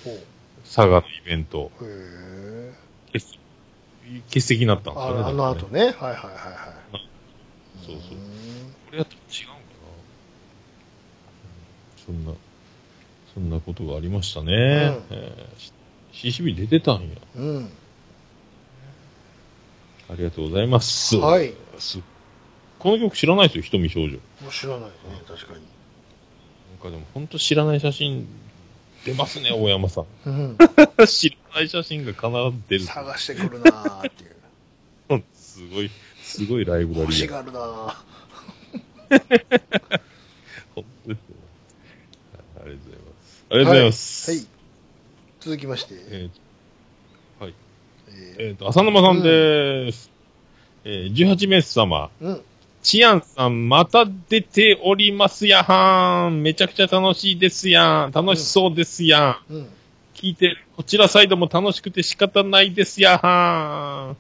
ほう。
佐賀のイベント。
へえ。
欠欠席になったんですよね。
ああの後ね。はいはいはいはい。
そうそう。
ん
これやったら違うんかな。そんな、そんなことがありましたね。えー CCB 出てたんや。
うん。
ありがとうございます。
はい。
すこの曲知らないですよ、瞳少女。
知らないね、確かに。
なんかでも本当知らない写真出ますね、大山さん。
うん。<laughs>
知らない写真が必ず出る。
探してくるなーっていう。
すごい、すごいライブラリーや。
欲しがるなー <laughs>
本当ですよ。ありがとうございます。ありがとうございます。
はい。続きまして、
えーはい。
え
えっ、と、浅沼さんです。えー、18名様。
ーうん。
チアンさん、また出ておりますやはん。めちゃくちゃ楽しいですやん。楽しそうですやん。
うん。
聞いてる、こちらサイドも楽しくて仕方ないですやはん。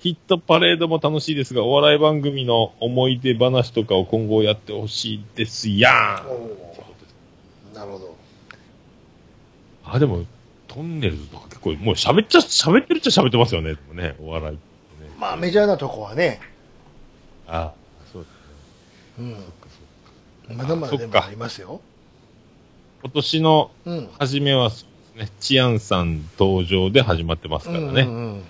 ヒットパレードも楽しいですが、お笑い番組の思い出話とかを今後やってほしいですやん。
なるほど。
あ、でも、トンネルズとか結構、もう喋っちゃ、喋ってるっちゃ喋ってますよね。でもね、お笑いね。
まあ、メジャーなとこはね、
あ、そうです
うん。まだまだでもありますよ。
今年の
うん。
初めは、そうですね、チアンさん登場で始まってますからね。
うんうんうん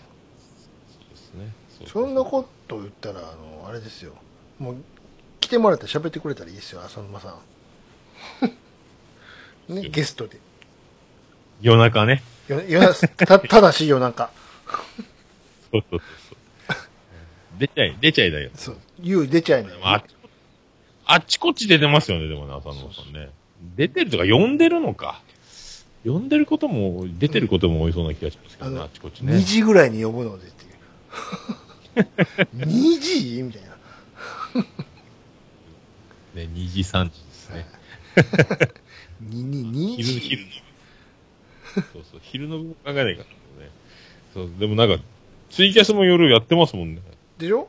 そうですね。
そんなこと言ったら、あの、あれですよ。もう、来てもらって喋ってくれたらいいですよ、浅沼さん。<laughs> ね、ゲストで。
夜中ね。
よた、ただし夜中。<laughs>
そうそうそうそう。出ちゃい、出ちゃいだよ。
そう。言う出ちゃいない。
あっちこあっちこっち出てますよね、でもね、浅野さんね。出てるとか、呼んでるのか。呼んでることも、出てることも多いそうな気がしますけどね、
あ
っちこっち
2
ね。
時ぐらいに呼ぶのでっていう。<laughs> 2時？みたいな。<laughs>
ね、2時、3時ですね。
2、2、2
昼の、
時？
昼の。そうそう、昼の分考えないからね。そう、でもなんか、ツイキャスも夜やってますもんね。
でしょ？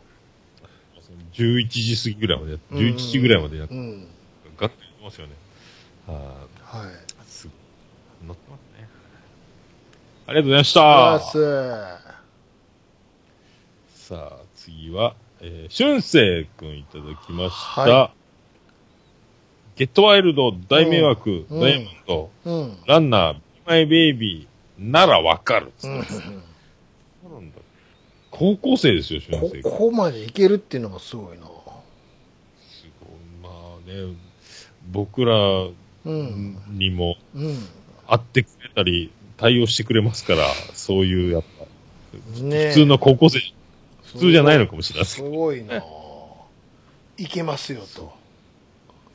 11時過ぎぐらいまでやっ、
うん
11時ぐらいまでやって、
うん。
ガッとやってますよね。は
はい。
い、すごい。乗ってますね。ありがとうございました。さあ、次は、えー、俊生くんいただきました。
は
ゲットワイルド、大迷惑、
うん
ダイヤモンド、
うん。
ランナー、マイベイビー、ならわかる。
うん。
なんだ高校生ですよ、俊
こ
生くん。
こまでいけるっていうのがすごいな。
すごい。まあね、僕ら
うん。
にも
うん。
会ってくれたり、対応してくれますから、そういう、やっぱ、
ね
普通の高校生、普通じゃないのかもしれないです
ごいな。いけますよと。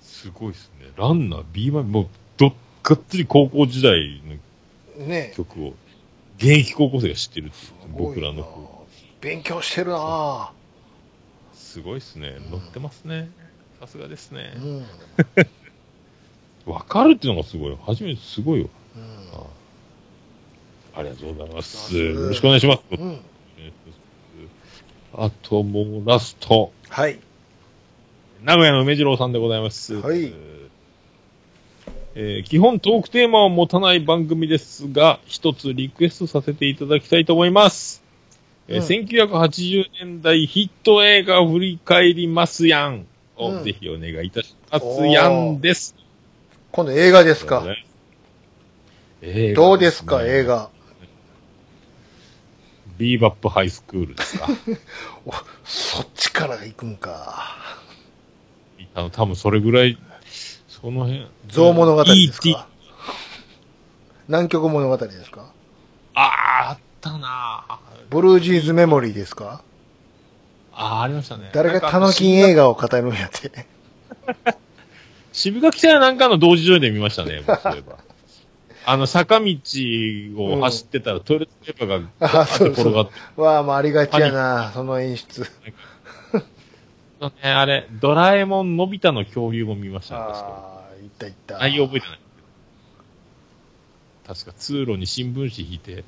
すごいですね。ランナー、B マもう、どっがっつり高校時代の
ね
曲を、現役高校生が知ってるって僕らの。
勉強してるな
すごいですね。乗ってますね。さすがですね
う。ん。
わかるっていうのがすごい。初めてすごいよ。
うん
ありがとうございます。
ありがとうございます
よろしくお願いします。
うん。
あともうラスト。
はい。
名古屋の梅次郎さんでございます。
はい
えー基本トークテーマを持たない番組ですが、一つリクエストさせていただきたいと思います。えー
うん
1980年代ヒット映画を振り返りますやんを
うん
ぜひお願いいたしますやんです。
今度映画ですか？
映画
どうですか、映。画？
ビーバップハイスクールですか？<laughs>
おそっちから行くんか。
あの、多分それぐらい、その辺。
象物語です.か？南極物語ですか？
ああ、あったなあ
ブルージーズメモリーですか？
ああ、ありましたね。
誰がタノキン映画を語るんやって。<laughs>
渋垣さんやなんかの同時上映で見ましたね、僕そういえば。<laughs> あの、坂道を走ってたら、トイレットペーパーが <laughs> 転がって
わあ、もうありがちやな、その演出。
たね。あれ、ドラえもんのび太の恐竜も見ましたね、確か。
ああ、いったいった。
内容覚えてない。確か通路に新聞紙引いて、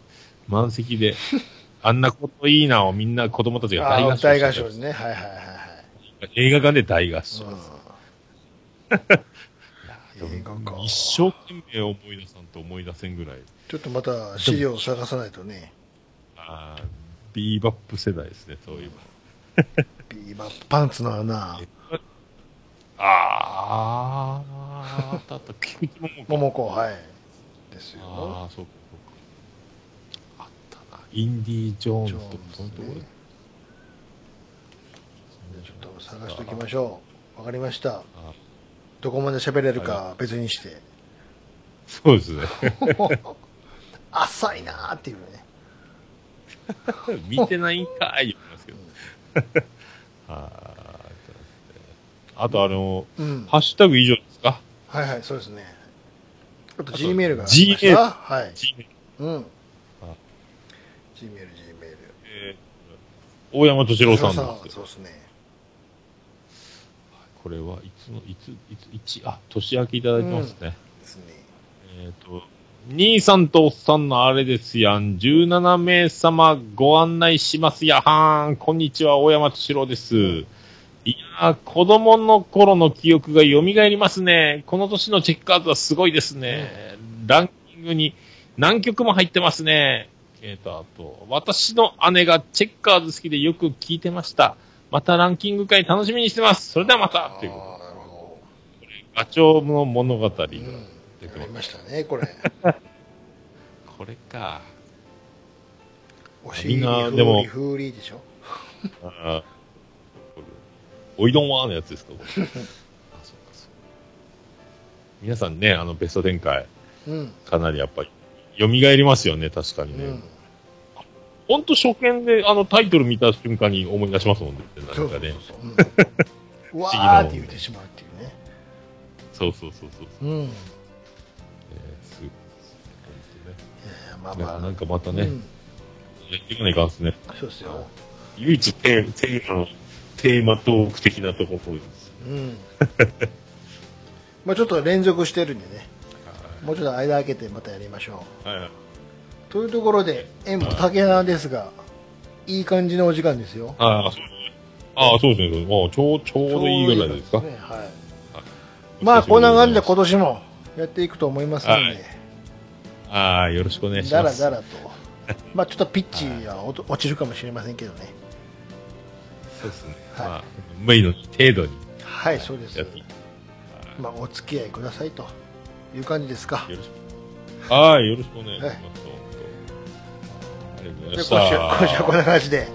満席で、<laughs> あんなこといいなをみんな子供たちが大合唱して
大
た
合唱ですね。はいはいはいはい。
映画館で大合唱。
うん
でも
映画か
一生懸命思い出さんと思い出せんぐらい、
ちょっとまた資料を探さないとね。
あービーバップ世代ですね、そういう。<laughs>
ビーバップパンツの穴。
ああ、あったあった、菊池桃子。
桃子、はい。ですよ。
ああ、そったな。インディ・ージョーンズとのところで。
ちょっと探しておきましょう。わかりました。
あ
どこまで喋れるか別にして。
そうですね。<laughs>
浅いなーっていうね。
見てないんかい、言いますけど。<laughs> あと、あの、
うん。
ハッシュタグ以上ですか？
はいはい、そうですね。あと G メールがあ
G
りました。はい。
G メール
うん。
あ
G メール、G メール。
えー大山敏郎さんです。
そうですね。
これはいつの、いつ、いつ、一、あ、年明けいただいてますね。
ですね。
えっ、と、兄さんとおっさんのあれですやん。17名様ご案内しますやはーん。こんにちは、大山敏郎です。いやー、子供の頃の記憶が蘇りますね。この年のチェッカーズはすごいですね。ランキングに何曲も入ってますね。えっ、と、あと、私の姉がチェッカーズ好きでよく聞いてました。またランキング会楽しみにしてます。それではまたというこ
ああ、なるほ
とで、ガチョウの物語が
ど。
出て
うん。
ます
ありましたね、これ。<laughs>
これか。
お尻
みんな
ふ
でも
ーりふーりでしょ？
おいどんわーのやつですか、これ。<laughs> あ、そうか、そうか。皆さんね、あの、ベスト展開、
うん。
かなりやっぱり、蘇りますよね、確かにね。
うん。
ほんと初見で、あの、タイトル見た瞬間に思い出しますもんね、なんかね。
そう <laughs> わーって言ってしまうっていうね。
そうそうそうそう。
うん。
えーすごい
えーまあ。
なんかまたね、
うん。
やっていかないかんっすね。
そうですよ。
唯一テーテーマ、テーマトーク的なところです。
うん。まあちょっと連続してるんでね。もうちょっと間空けてまたやりましょう。
はいはい。
というところで、縁も竹穴ですが、いい感じのお時間ですよ。
ああ、そうですね。ああ、そうですね。もうちょう、ちょうどいいぐらいですか？
まあこんな感じで今年もやっていくと思いますので、
はいああ、よろしくお願いし
だ
ます。
らだらと。<laughs> まあちょっとピッチは落落ちるかもしれませんけどね。
そうですね。
はい
まあ、無理の程度に
はい、そうですまあお付き合いくださいという感じですか。
よろしく。はい、よろしくお願いします。
はい
ありがとうご
で
ざいました。
今週、今週はこんな感じで。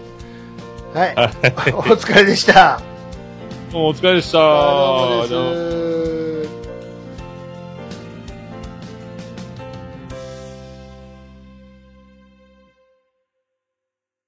はい。<laughs> お疲れでした。<laughs>
もうお疲れでした。